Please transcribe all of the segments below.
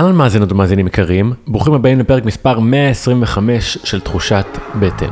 אהלן מאזינות ומאזינים יקרים, ברוכים הבאים לפרק מספר 125 של תחושת בטן.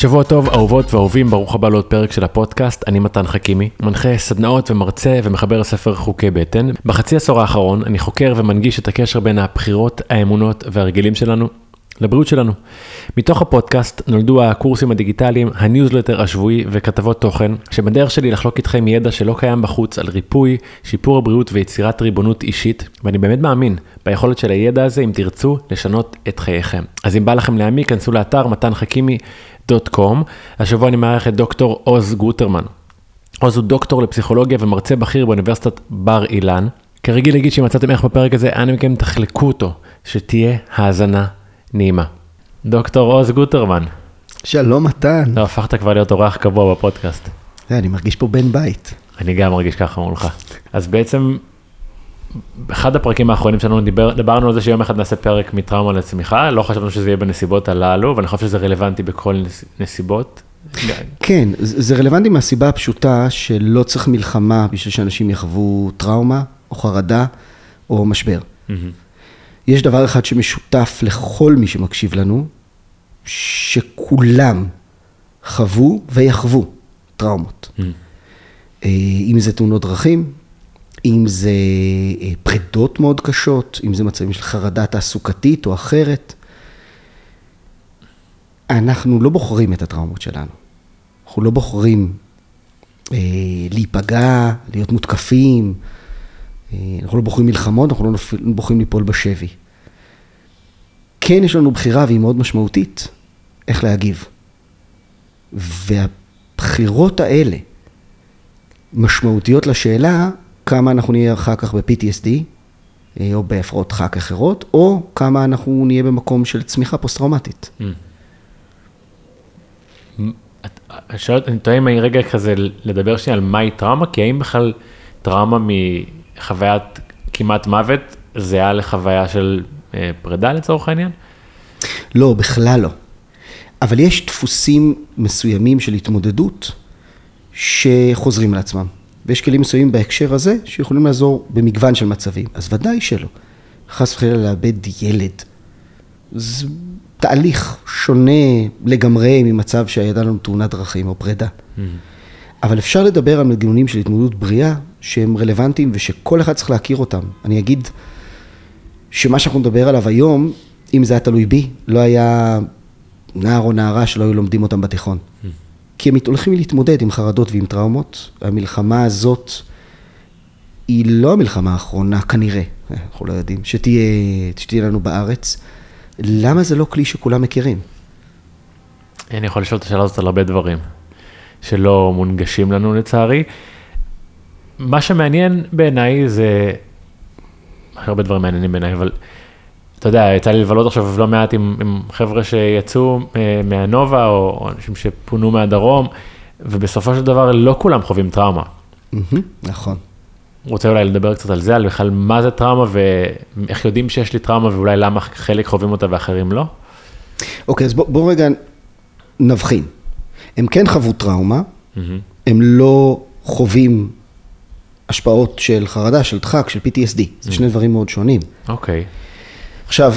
שבוע טוב אהובות ואהובים ברוך הבא לעוד פרק של הפודקאסט אני מתן חכימי מנחה סדנאות ומרצה ומחבר ספר חוקי בטן בחצי עשור האחרון אני חוקר ומנגיש את הקשר בין הבחירות האמונות והרגלים שלנו לבריאות שלנו. מתוך הפודקאסט נולדו הקורסים הדיגיטליים, הניוזלטר השבועי וכתבות תוכן, שבדרך שלי לחלוק איתכם ידע שלא קיים בחוץ על ריפוי, שיפור הבריאות ויצירת ריבונות אישית, ואני באמת מאמין ביכולת של הידע הזה, אם תרצו, לשנות את חייכם. אז אם בא לכם להעמיק, כנסו לאתר מתנחכימי.com. השבוע אני מארח את דוקטור עוז גוטרמן. עוז הוא דוקטור לפסיכולוגיה ומרצה בכיר באוניברסיטת בר אילן. כרגיל להגיד שאם מצאתם איך בפרק הזה, אנא מכם תחלקו אותו, שתהיה האזנה נעימה. דוקטור עוז גוטרמן. שלום מתן. לא, הפכת כבר להיות אורח קבוע בפודקאסט. אני מרגיש פה בן בית. אני גם מרגיש ככה מולך. אז בעצם, באחד הפרקים האחרונים שלנו דיבר, דיברנו על זה שיום אחד נעשה פרק מטראומה לצמיחה, לא חשבנו שזה יהיה בנסיבות הללו, ואני חושב שזה רלוונטי בכל נס, נסיבות. כן, זה רלוונטי מהסיבה הפשוטה שלא צריך מלחמה בשביל שאנשים יחוו טראומה, או חרדה, או משבר. Mm-hmm. יש דבר אחד שמשותף לכל מי שמקשיב לנו, שכולם חוו ויחוו טראומות. Mm. אם זה תאונות דרכים, אם זה אה, פרידות מאוד קשות, אם זה מצבים של חרדה תעסוקתית או אחרת. אנחנו לא בוחרים את הטראומות שלנו. אנחנו לא בוחרים אה, להיפגע, להיות מותקפים, אה, אנחנו לא בוחרים מלחמות, אנחנו לא בוחרים ליפול בשבי. כן יש לנו בחירה והיא מאוד משמעותית, איך להגיב. והבחירות האלה משמעותיות לשאלה כמה אנחנו נהיה אחר כך ב-PTSD, אה, או בהפרעות דחק אחרות, או כמה אנחנו נהיה במקום של צמיחה פוסט-טראומטית. Mm. אני טועה אם אני רגע כזה לדבר שנייה על מהי טראומה, כי האם בכלל טראומה מחוויית כמעט מוות זהה לחוויה של אה, פרידה לצורך העניין? לא, בכלל לא. אבל יש דפוסים מסוימים של התמודדות שחוזרים על עצמם. ויש כלים מסוימים בהקשר הזה שיכולים לעזור במגוון של מצבים. אז ודאי שלא. חס וחלילה לאבד ילד. זה תהליך שונה לגמרי ממצב שהייתה לנו תאונת דרכים או פרידה. Mm-hmm. אבל אפשר לדבר על מנגנונים של התמודדות בריאה שהם רלוונטיים ושכל אחד צריך להכיר אותם. אני אגיד שמה שאנחנו נדבר עליו היום, אם זה היה תלוי בי, לא היה נער או נערה שלא היו לומדים אותם בתיכון. Hmm. כי הם הולכים להתמודד עם חרדות ועם טראומות. המלחמה הזאת היא לא המלחמה האחרונה, כנראה, אנחנו לא יודעים, שתהיה, שתהיה לנו בארץ. למה זה לא כלי שכולם מכירים? אני יכול לשאול את השאלה הזאת על הרבה דברים שלא מונגשים לנו לצערי. מה שמעניין בעיניי זה, הרבה דברים מעניינים בעיניי, אבל אתה יודע, יצא לי לבלות עכשיו לא מעט עם, עם חבר'ה שיצאו אה, מהנובה, או אנשים שפונו מהדרום, ובסופו של דבר לא כולם חווים טראומה. נכון. רוצה אולי לדבר קצת על זה, על בכלל מה זה טראומה, ואיך יודעים שיש לי טראומה, ואולי למה חלק חווים אותה ואחרים לא? אוקיי, אז בוא, בוא רגע נבחין. הם כן חוו טראומה, mm-hmm. הם לא חווים השפעות של חרדה, של דחק, של PTSD. זה שני דברים מאוד שונים. אוקיי. עכשיו,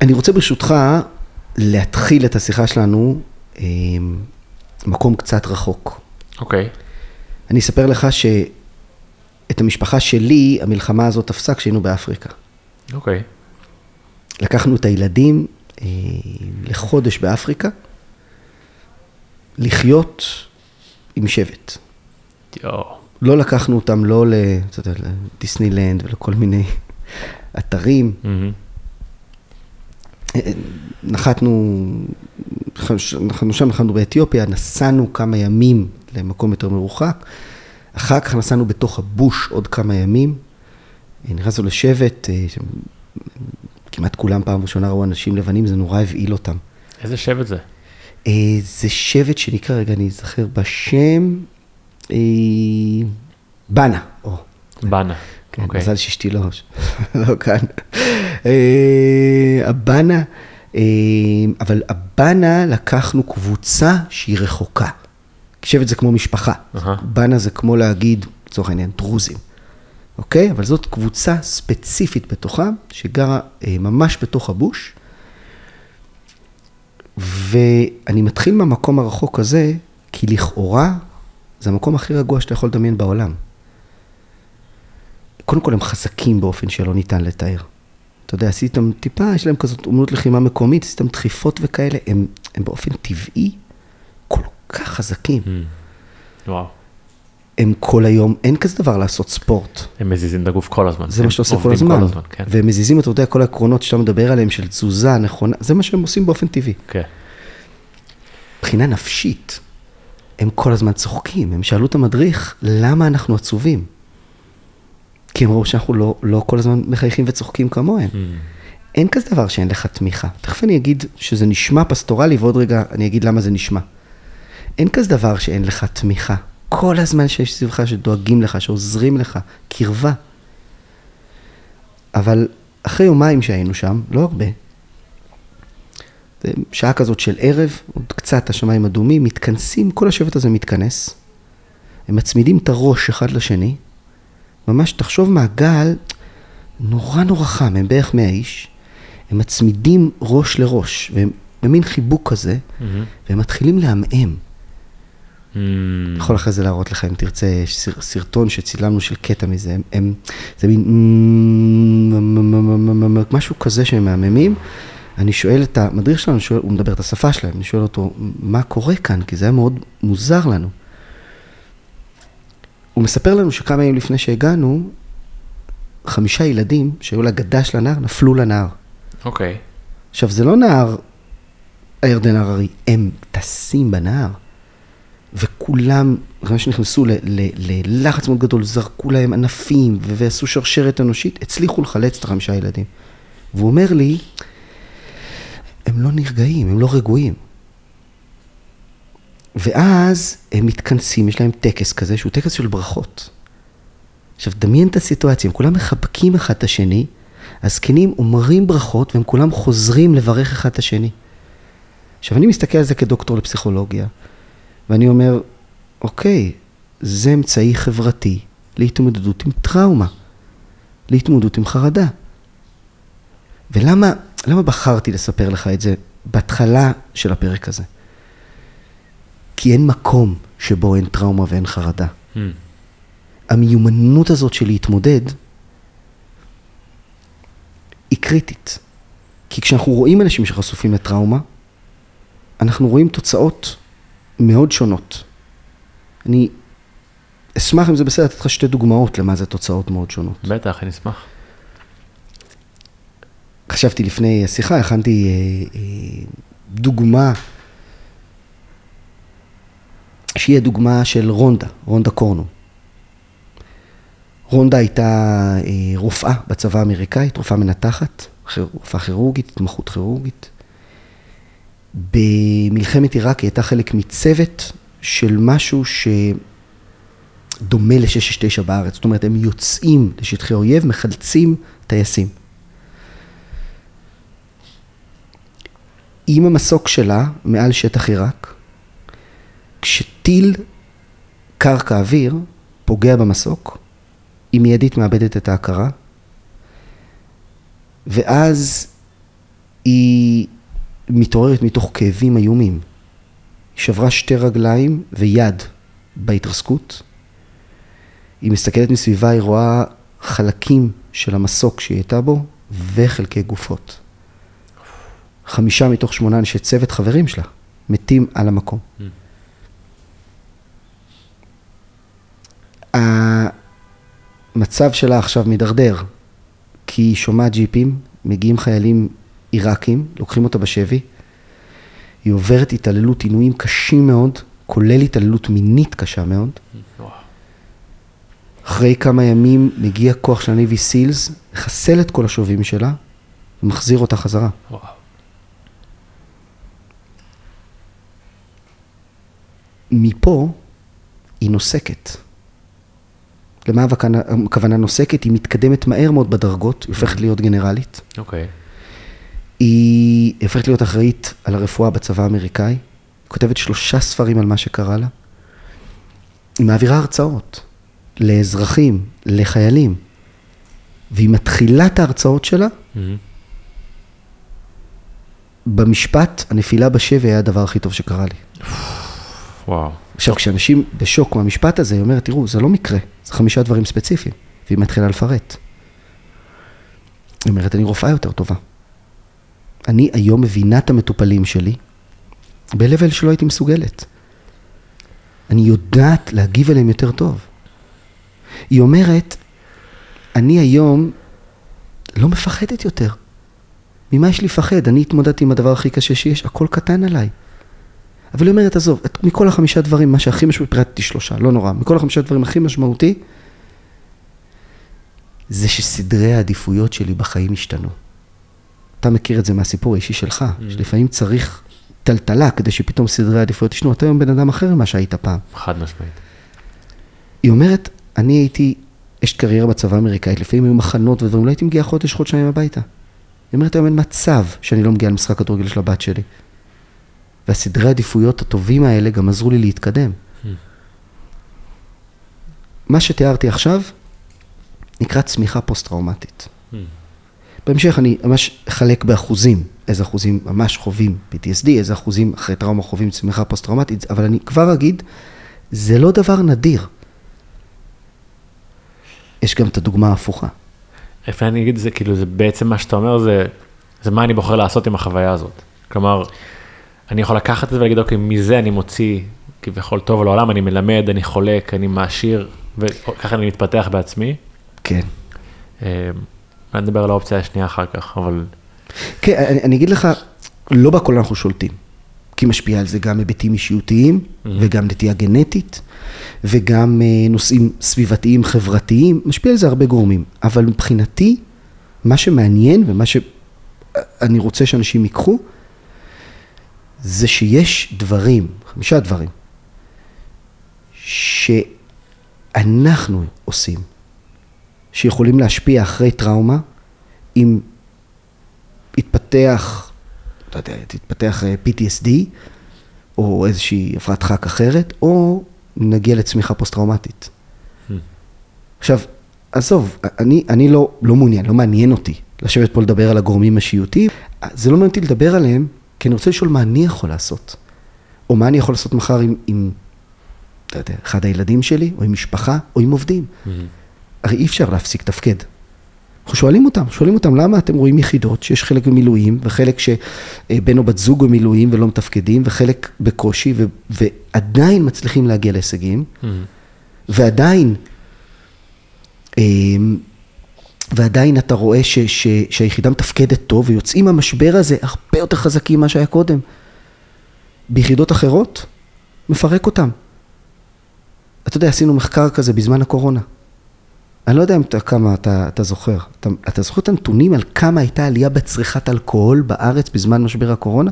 אני רוצה ברשותך להתחיל את השיחה שלנו במקום קצת רחוק. אוקיי. אני אספר לך שאת המשפחה שלי, המלחמה הזאת תפסה כשהיינו באפריקה. אוקיי. לקחנו את הילדים אה, לחודש באפריקה, לחיות עם שבט. יואו. לא לקחנו אותם לא לדיסנילנד ולכל מיני אתרים. נחתנו, נחתנו שם, נחתנו באתיופיה, נסענו כמה ימים למקום יותר מרוחק. אחר כך נסענו בתוך הבוש עוד כמה ימים. נכנסנו לשבט, כמעט כולם פעם ראשונה ראו אנשים לבנים, זה נורא הבהיל אותם. איזה שבט זה? אה, זה שבט שנקרא, רגע, אני אזכר בשם, אה, בנה. או, בנה. כן, אוקיי. מזל שאשתי לא, לא כאן. אה, הבנה, אה, אבל הבנה לקחנו קבוצה שהיא רחוקה. שבט זה כמו משפחה. אהה. בנה זה כמו להגיד, לצורך העניין, דרוזים. אוקיי? אבל זאת קבוצה ספציפית בתוכה, שגרה אה, ממש בתוך הבוש. ואני מתחיל מהמקום הרחוק הזה, כי לכאורה זה המקום הכי רגוע שאתה יכול לדמיין בעולם. קודם כל הם חזקים באופן שלא ניתן לתאר. אתה יודע, עשיתם טיפה, יש להם כזאת אומנות לחימה מקומית, עשיתם דחיפות וכאלה, הם, הם באופן טבעי כל כך חזקים. וואו. הם כל היום, אין כזה דבר לעשות ספורט. הם מזיזים את הגוף כל הזמן. זה מה שאתה עושה כל הזמן. כל הזמן, כן. והם מזיזים, אתה יודע, כל העקרונות שאתה מדבר עליהם של תזוזה נכונה, זה מה שהם עושים באופן טבעי. כן. מבחינה נפשית, הם כל הזמן צוחקים. הם שאלו את המדריך, למה אנחנו עצובים? כי הם ראו שאנחנו לא, לא כל הזמן מחייכים וצוחקים כמוהם. אין כזה דבר שאין לך תמיכה. תכף אני אגיד שזה נשמע פסטורלי, ועוד רגע אני אגיד למה זה נשמע. אין כזה דבר שאין לך תמיכה. כל הזמן שיש סביבך שדואגים לך, שעוזרים לך, קרבה. אבל אחרי יומיים שהיינו שם, לא הרבה, שעה כזאת של ערב, עוד קצת השמיים אדומים, מתכנסים, כל השבט הזה מתכנס, הם מצמידים את הראש אחד לשני, ממש תחשוב מעגל נורא נורא חם, הם בערך 100 איש, הם מצמידים ראש לראש, והם במין חיבוק כזה, והם מתחילים לעמעם. אני יכול אחרי זה להראות לך, אם תרצה, יש סר- סרטון שצילמנו של קטע מזה, הם, הם זה מין משהו כזה שהם מהממים. אני שואל את המדריך שלנו, שואל, הוא מדבר את השפה שלהם, אני שואל אותו, מה קורה כאן? כי זה היה מאוד מוזר לנו. הוא מספר לנו שכמה ימים לפני שהגענו, חמישה ילדים שהיו לגדה של הנהר, נפלו לנהר. אוקיי. עכשיו, זה לא נהר הירדן הררי, הם טסים בנהר. וכולם, אחרי שנכנסו ללחץ מאוד גדול, זרקו להם ענפים ועשו שרשרת אנושית, הצליחו לחלץ את החמישה ילדים. והוא אומר לי, הם לא נרגעים, הם לא רגועים. ואז הם מתכנסים, יש להם טקס כזה, שהוא טקס של ברכות. עכשיו, דמיין את הסיטואציה, הם כולם מחבקים אחד את השני, הזקנים אומרים ברכות והם כולם חוזרים לברך אחד את השני. עכשיו, אני מסתכל על זה כדוקטור לפסיכולוגיה, ואני אומר, אוקיי, זה אמצעי חברתי להתמודדות עם טראומה, להתמודדות עם חרדה. ולמה למה בחרתי לספר לך את זה בהתחלה של הפרק הזה? כי אין מקום שבו אין טראומה ואין חרדה. Hmm. המיומנות הזאת של להתמודד היא קריטית. כי כשאנחנו רואים אנשים שחשופים לטראומה, אנחנו רואים תוצאות מאוד שונות. אני אשמח אם זה בסדר לתת לך שתי דוגמאות למה זה תוצאות מאוד שונות. בטח, אני אשמח. חשבתי לפני השיחה, הכנתי אה, אה, דוגמה, שהיא הדוגמה של רונדה, רונדה קורנו. רונדה הייתה אה, רופאה בצבא האמריקאית, רופאה מנתחת, רופאה כירורגית, התמחות כירורגית. במלחמת עיראק היא הייתה חלק מצוות של משהו שדומה ל-669 בארץ. זאת אומרת, הם יוצאים לשטחי אויב, מחלצים טייסים. עם המסוק שלה מעל שטח עיראק, כשטיל קרקע אוויר פוגע במסוק, היא מיידית מאבדת את ההכרה, ואז היא מתעוררת מתוך כאבים איומים. היא שברה שתי רגליים ויד בהתרסקות. היא מסתכלת מסביבה, היא רואה חלקים של המסוק שהיא הייתה בו וחלקי גופות. חמישה מתוך שמונה אנשי צוות חברים שלה מתים על המקום. המצב שלה עכשיו מידרדר, כי היא שומעת ג'יפים, מגיעים חיילים עיראקים, לוקחים אותה בשבי, היא עוברת התעללות עינויים קשים מאוד, כולל התעללות מינית קשה מאוד. אחרי כמה ימים מגיע כוח של הניבי סילס, מחסל את כל השובים שלה ומחזיר אותה חזרה. וואו. מפה היא נוסקת. למה הכוונה- נוסקת? היא מתקדמת מהר מאוד בדרגות, היא הופכת להיות גנרלית. אוקיי. היא הופכת להיות אחראית על הרפואה בצבא האמריקאי, היא כותבת שלושה ספרים על מה שקרה לה. היא מעבירה הרצאות לאזרחים, לחיילים, והיא מתחילה את ההרצאות שלה מהמם. במשפט, הנפילה בשבי היה הדבר הכי טוב שקרה לי. וואו. עכשיו, כשאנשים בשוק מהמשפט הזה, היא אומרת, תראו, זה לא מקרה, זה חמישה דברים ספציפיים, והיא מתחילה לפרט. היא אומרת, אני רופאה יותר טובה. אני היום מבינה את המטופלים שלי ב-level שלא הייתי מסוגלת. אני יודעת להגיב אליהם יותר טוב. היא אומרת, אני היום לא מפחדת יותר. ממה יש לי לפחד? אני התמודדתי עם הדבר הכי קשה שיש, הכל קטן עליי. אבל היא אומרת, עזוב, את- מכל החמישה דברים, מה שהכי משמעותי, פירטתי שלושה, לא נורא, מכל החמישה דברים הכי משמעותי, זה שסדרי העדיפויות שלי בחיים השתנו. אתה מכיר את זה מהסיפור האישי שלך, שלפעמים צריך טלטלה כדי שפתאום סדרי העדיפויות ישתנו. אתה היום בן אדם אחר ממה שהיית פעם. חד משמעית. היא אומרת, אני הייתי אשת קריירה בצבא האמריקאית, לפעמים היו מחנות ודברים, לא הייתי מגיעה חודש, חודשיים הביתה. היא אומרת, היום אין מצב שאני לא מגיעה למשחק כדורגל של הבת שלי. והסדרי העדיפויות הטובים האלה גם עזרו לי להתקדם. מה שתיארתי עכשיו נקרא צמיחה פוסט-טראומטית. בהמשך אני ממש אחלק באחוזים, איזה אחוזים ממש חווים PTSD, איזה אחוזים אחרי טראומה חווים צמיחה פוסט-טראומטית, אבל אני כבר אגיד, זה לא דבר נדיר. יש גם את הדוגמה ההפוכה. איפה אני אגיד את זה, כאילו זה בעצם מה שאתה אומר זה, זה מה אני בוחר לעשות עם החוויה הזאת. כלומר, אני יכול לקחת את זה ולהגיד, אוקיי, מזה אני מוציא כביכול טוב לעולם, אני מלמד, אני חולק, אני מעשיר, וככה אני מתפתח בעצמי. כן. אה, אני אדבר על האופציה השנייה אחר כך, אבל כן, אני, אני אגיד לך, לא בכל אנחנו שולטים. כי משפיע על זה גם היבטים אישיותיים, mm-hmm. וגם נטייה גנטית, וגם אה, נושאים סביבתיים, חברתיים, משפיע על זה הרבה גורמים. אבל מבחינתי, מה שמעניין ומה שאני רוצה שאנשים ייקחו, זה שיש דברים, חמישה דברים, שאנחנו עושים, שיכולים להשפיע אחרי טראומה, אם יתפתח, לא יודע, תתפתח אה, PTSD, או איזושהי הפרעת דחק אחרת, או נגיע לצמיחה פוסט-טראומטית. עכשיו, עזוב, אני, אני לא, לא מעוניין, לא מעניין אותי לשבת פה לדבר על הגורמים השיעותיים, זה לא מעניין אותי לדבר עליהם, כי אני רוצה לשאול מה אני יכול לעשות. או מה אני יכול לעשות מחר עם, עם לא יודע, אחד הילדים שלי, או עם משפחה, או עם עובדים. הרי אי אפשר להפסיק תפקד. אנחנו שואלים אותם, שואלים אותם למה אתם רואים יחידות שיש חלק במילואים, וחלק שבן או בת זוג במילואים ולא מתפקדים, וחלק בקושי, ו- ועדיין מצליחים להגיע להישגים, ועדיין, אמ, ועדיין אתה רואה ש- ש- שהיחידה מתפקדת טוב, ויוצאים מהמשבר הזה הרבה יותר חזקים ממה שהיה קודם. ביחידות אחרות, מפרק אותם. אתה יודע, עשינו מחקר כזה בזמן הקורונה. אני לא יודע אם אתה, כמה אתה, אתה זוכר. אתה, אתה זוכר את הנתונים על כמה הייתה עלייה בצריכת אלכוהול בארץ בזמן משבר הקורונה?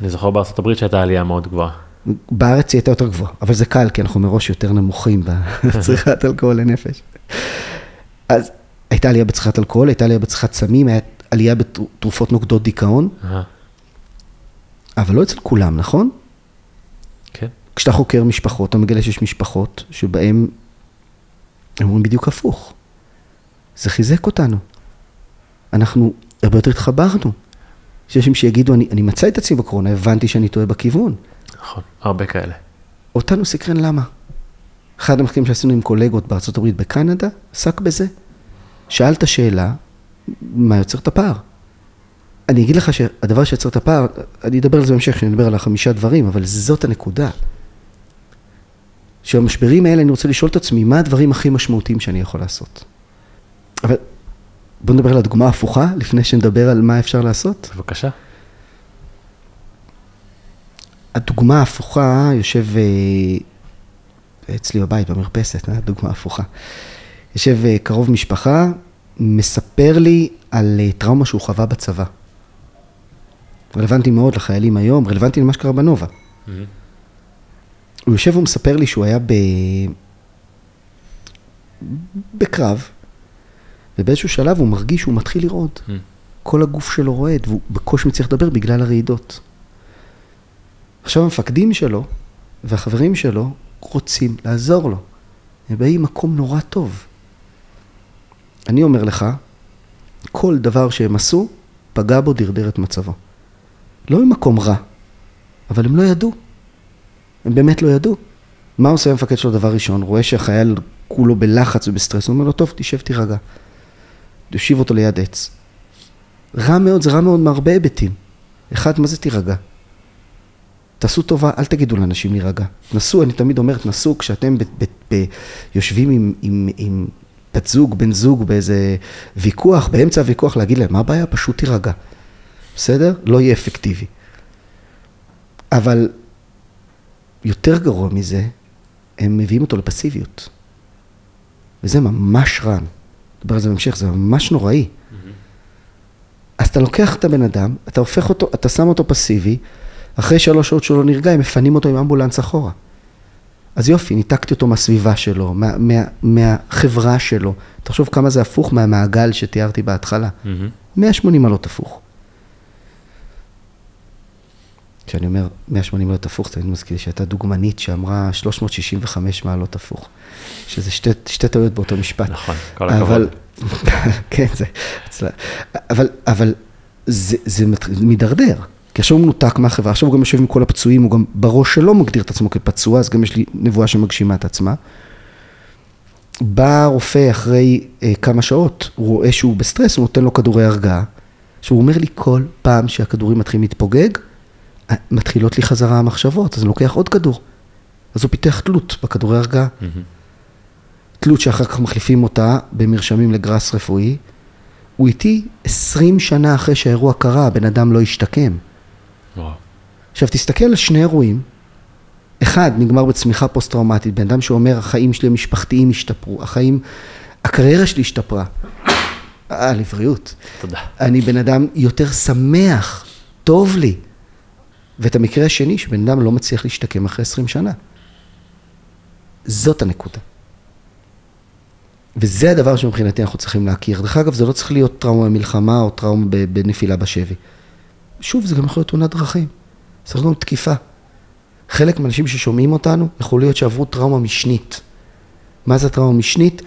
אני זוכר הברית שהייתה עלייה מאוד גבוהה. בארץ היא הייתה יותר גבוהה, אבל זה קל, כי אנחנו מראש יותר נמוכים בצריכת אלכוהול לנפש. אז הייתה עלייה בצריכת אלכוהול, הייתה עלייה בצריכת סמים, הייתה עלייה בתרופות נוגדות דיכאון, אבל לא אצל כולם, נכון? כן. כשאתה חוקר משפחות, אתה מגלה שיש משפחות שבהן הם אומרים בדיוק הפוך. זה חיזק אותנו. אנחנו הרבה יותר התחברנו. יש אנשים שיגידו, אני, אני מצא את עצמי בקורונה, הבנתי שאני טועה בכיוון. נכון, הרבה כאלה. אותנו סקרן למה. אחד המחקרים שעשינו עם קולגות בארצות הברית בקנדה, עסק בזה. שאלת שאלה, מה יוצר את הפער? אני אגיד לך שהדבר שיוצר את הפער, אני אדבר על זה בהמשך, כשאני אדבר על החמישה דברים, אבל זאת הנקודה. שבמשברים האלה אני רוצה לשאול את עצמי, מה הדברים הכי משמעותיים שאני יכול לעשות? אבל בוא נדבר על הדוגמה ההפוכה, לפני שנדבר על מה אפשר לעשות. בבקשה. הדוגמה ההפוכה יושב אה, אצלי בבית, במרפסת, אה, דוגמה הפוכה. יושב אה, קרוב משפחה, מספר לי על אה, טראומה שהוא חווה בצבא. רלוונטי מאוד לחיילים היום, רלוונטי למה שקרה בנובה. הוא יושב ומספר לי שהוא היה ב... בקרב, ובאיזשהו שלב הוא מרגיש שהוא מתחיל לרעוד. Mm. כל הגוף שלו רועד, והוא בקושי מצליח לדבר בגלל הרעידות. עכשיו המפקדים שלו והחברים שלו רוצים לעזור לו. הם באים ממקום נורא טוב. אני אומר לך, כל דבר שהם עשו, פגע בו, דרדר את מצבו. לא ממקום רע, אבל הם לא ידעו. הם באמת לא ידעו. מה עושה המפקד שלו דבר ראשון? רואה שהחייל כולו בלחץ ובסטרס, הוא אומר לו, טוב, תשב, תירגע. יושיב אותו ליד עץ. רע מאוד, זה רע מאוד מהרבה היבטים. אחד, מה זה תירגע? תעשו טובה, אל תגידו לאנשים להירגע. נסו, אני תמיד אומר, תנסו כשאתם ב, ב, ב, יושבים עם, עם, עם בת זוג, בן זוג, באיזה ויכוח, באמצע הוויכוח, להגיד להם, מה הבעיה? פשוט תירגע. בסדר? לא יהיה אפקטיבי. אבל יותר גרוע מזה, הם מביאים אותו לפסיביות. וזה ממש רע. נדבר על זה בהמשך, זה ממש נוראי. אז אתה לוקח את הבן אדם, אתה הופך אותו, אתה שם אותו פסיבי, אחרי שלוש שעות שהוא לא נרגע, הם מפנים אותו עם אמבולנס אחורה. אז יופי, ניתקתי אותו מהסביבה שלו, מה, מה, מהחברה שלו. תחשוב כמה זה הפוך מהמעגל שתיארתי בהתחלה. 180 מעלות הפוך. כשאני אומר 180 מעלות הפוך, תמיד מזכיר שהייתה דוגמנית שאמרה 365 מעלות הפוך. שזה שתי, שתי טעויות באותו משפט. נכון, כל הכבוד. אבל, כן, זה, אבל, אבל זה, זה מידרדר. כי עכשיו הוא מנותק מהחברה, עכשיו הוא גם יושב עם כל הפצועים, הוא גם בראש שלו מגדיר את עצמו כפצוע, אז גם יש לי נבואה שמגשימה את עצמה. בא הרופא אחרי אה, כמה שעות, הוא רואה שהוא בסטרס, הוא נותן לו כדורי הרגעה. עכשיו הוא אומר לי כל פעם שהכדורים מתחילים להתפוגג, אה, מתחילות לי חזרה המחשבות, אז אני לוקח עוד כדור. אז הוא פיתח תלות בכדורי הרגעה. תלות שאחר כך מחליפים אותה במרשמים לגראס רפואי. הוא איתי 20 שנה אחרי שהאירוע קרה, הבן אדם לא השתקם. עכשיו תסתכל על שני אירועים, אחד נגמר בצמיחה פוסט-טראומטית, בן אדם שאומר החיים שלי המשפחתיים השתפרו, החיים, הקריירה שלי השתפרה. אה, לבריאות. תודה. אני בן אדם יותר שמח, טוב לי. ואת המקרה השני, שבן אדם לא מצליח להשתקם אחרי 20 שנה. זאת הנקודה. וזה הדבר שמבחינתי אנחנו צריכים להכיר. דרך אגב, זה לא צריך להיות טראומה במלחמה או טראומה בנפילה בשבי. שוב, זה גם יכול להיות תאונת דרכים. להיות תקיפה. חלק מהאנשים ששומעים אותנו, יכול להיות שעברו טראומה משנית. מה זה טראומה משנית?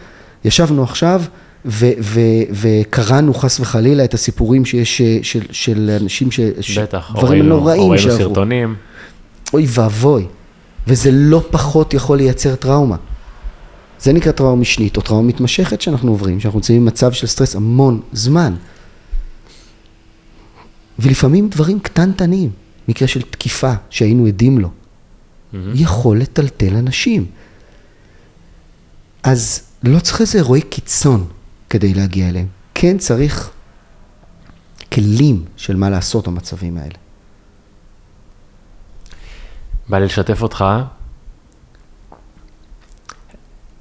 ישבנו עכשיו ו- ו- וקראנו חס וחלילה את הסיפורים שיש של, של אנשים ש... בטח, דברים נוראים שעברו. סרטונים. אוי ואבוי. וזה לא פחות יכול לייצר טראומה. זה נקרא טראומה משנית, או טראומה מתמשכת שאנחנו עוברים, שאנחנו נמצאים במצב של סטרס המון זמן. ולפעמים דברים קטנטנים, מקרה של תקיפה שהיינו עדים לו, יכול לטלטל אנשים. אז לא צריך איזה אירועי קיצון כדי להגיע אליהם. כן צריך כלים של מה לעשות במצבים האלה. בא לי לשתף אותך,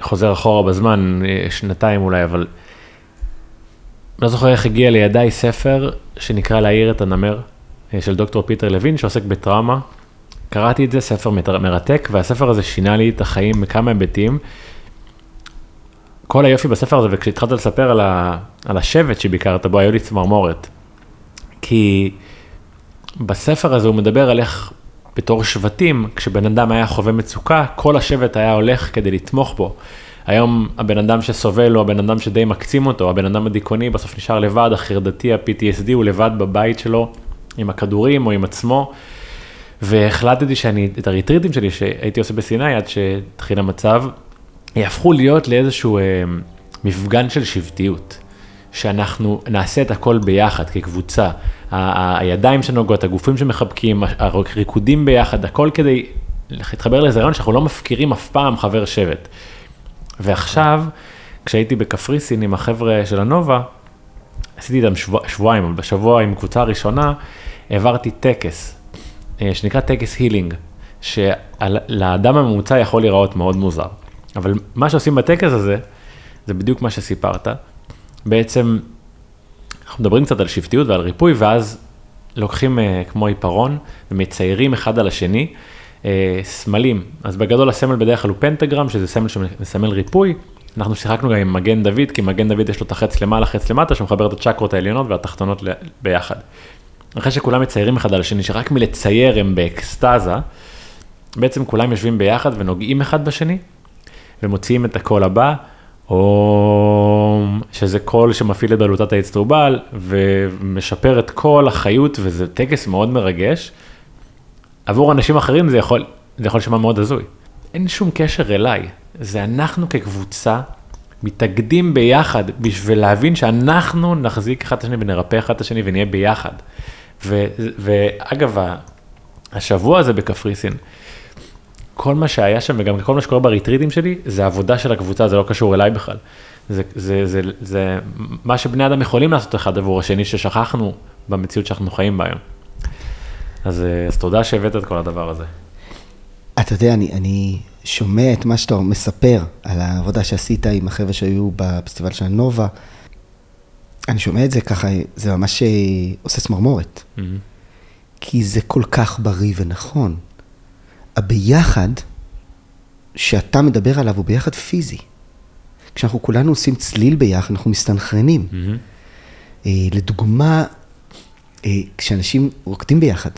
חוזר אחורה בזמן, שנתיים אולי, אבל לא זוכר איך הגיע לידיי ספר שנקרא להעיר את הנמר, של דוקטור פיטר לוין, שעוסק בטראומה. קראתי את זה, ספר מרתק, והספר הזה שינה לי את החיים בכמה היבטים. כל היופי בספר הזה, וכשהתחלת לספר על, ה, על השבט שביקרת בו, היו לי צמרמורת. כי בספר הזה הוא מדבר על איך בתור שבטים, כשבן אדם היה חווה מצוקה, כל השבט היה הולך כדי לתמוך בו. היום הבן אדם שסובל הוא הבן אדם שדי מקצים אותו, הבן אדם הדיכאוני בסוף נשאר לבד, החרדתי, ה-PTSD הוא לבד בבית שלו עם הכדורים או עם עצמו. והחלטתי שאני, את הריטריטים שלי שהייתי עושה בסיני עד שהתחיל המצב, יהפכו להיות לאיזשהו אה, מפגן של שבטיות. שאנחנו נעשה את הכל ביחד כקבוצה. ה- הידיים שנוגעות, הגופים שמחבקים, הריקודים ביחד, הכל כדי להתחבר לאיזה רעיון שאנחנו לא מפקירים אף פעם חבר שבט. ועכשיו, כשהייתי בקפריסין עם החבר'ה של הנובה, עשיתי איתם שבוע, שבועיים, אבל בשבוע עם קבוצה הראשונה, העברתי טקס, אה, שנקרא טקס הילינג, שלאדם הממוצע יכול להיראות מאוד מוזר. אבל מה שעושים בטקס הזה, זה בדיוק מה שסיפרת. בעצם, אנחנו מדברים קצת על שבטיות ועל ריפוי, ואז לוקחים אה, כמו עיפרון ומציירים אחד על השני אה, סמלים, אז בגדול הסמל בדרך כלל הוא פנטגרם, שזה סמל שמסמל ריפוי. אנחנו שיחקנו גם עם מגן דוד, כי מגן דוד יש לו את החץ למעלה, חץ למטה, שמחבר את הצ'קרות העליונות והתחתונות ביחד. אחרי שכולם מציירים אחד על השני, שרק מלצייר הם באקסטזה, בעצם כולם יושבים ביחד ונוגעים אחד בשני, ומוציאים את הקול הבא, או שזה קול שמפעיל את בלוטת האצטרובל, ומשפר את כל החיות, וזה טקס מאוד מרגש. עבור אנשים אחרים זה יכול, זה יכול לשמוע מאוד הזוי. אין שום קשר אליי, זה אנחנו כקבוצה מתאגדים ביחד בשביל להבין שאנחנו נחזיק אחד את השני ונרפא אחד את השני ונהיה ביחד. ו, ואגב, השבוע הזה בקפריסין, כל מה שהיה שם וגם כל מה שקורה בריטריטים שלי, זה עבודה של הקבוצה, זה לא קשור אליי בכלל. זה, זה, זה, זה מה שבני אדם יכולים לעשות אחד עבור השני, ששכחנו במציאות שאנחנו חיים בה היום. אז, אה, אז תודה שהבאת את כל הדבר הזה. אתה יודע, אני, אני שומע את מה שאתה מספר על העבודה שעשית עם החבר'ה שהיו בפסטיבל של הנובה. אני שומע את זה ככה, זה ממש אה, עושה צמרמורת. Mm-hmm. כי זה כל כך בריא ונכון. הביחד שאתה מדבר עליו הוא ביחד פיזי. כשאנחנו כולנו עושים צליל ביחד, אנחנו מסתנכרנים. Mm-hmm. אה, לדוגמה, אה, כשאנשים רוקדים ביחד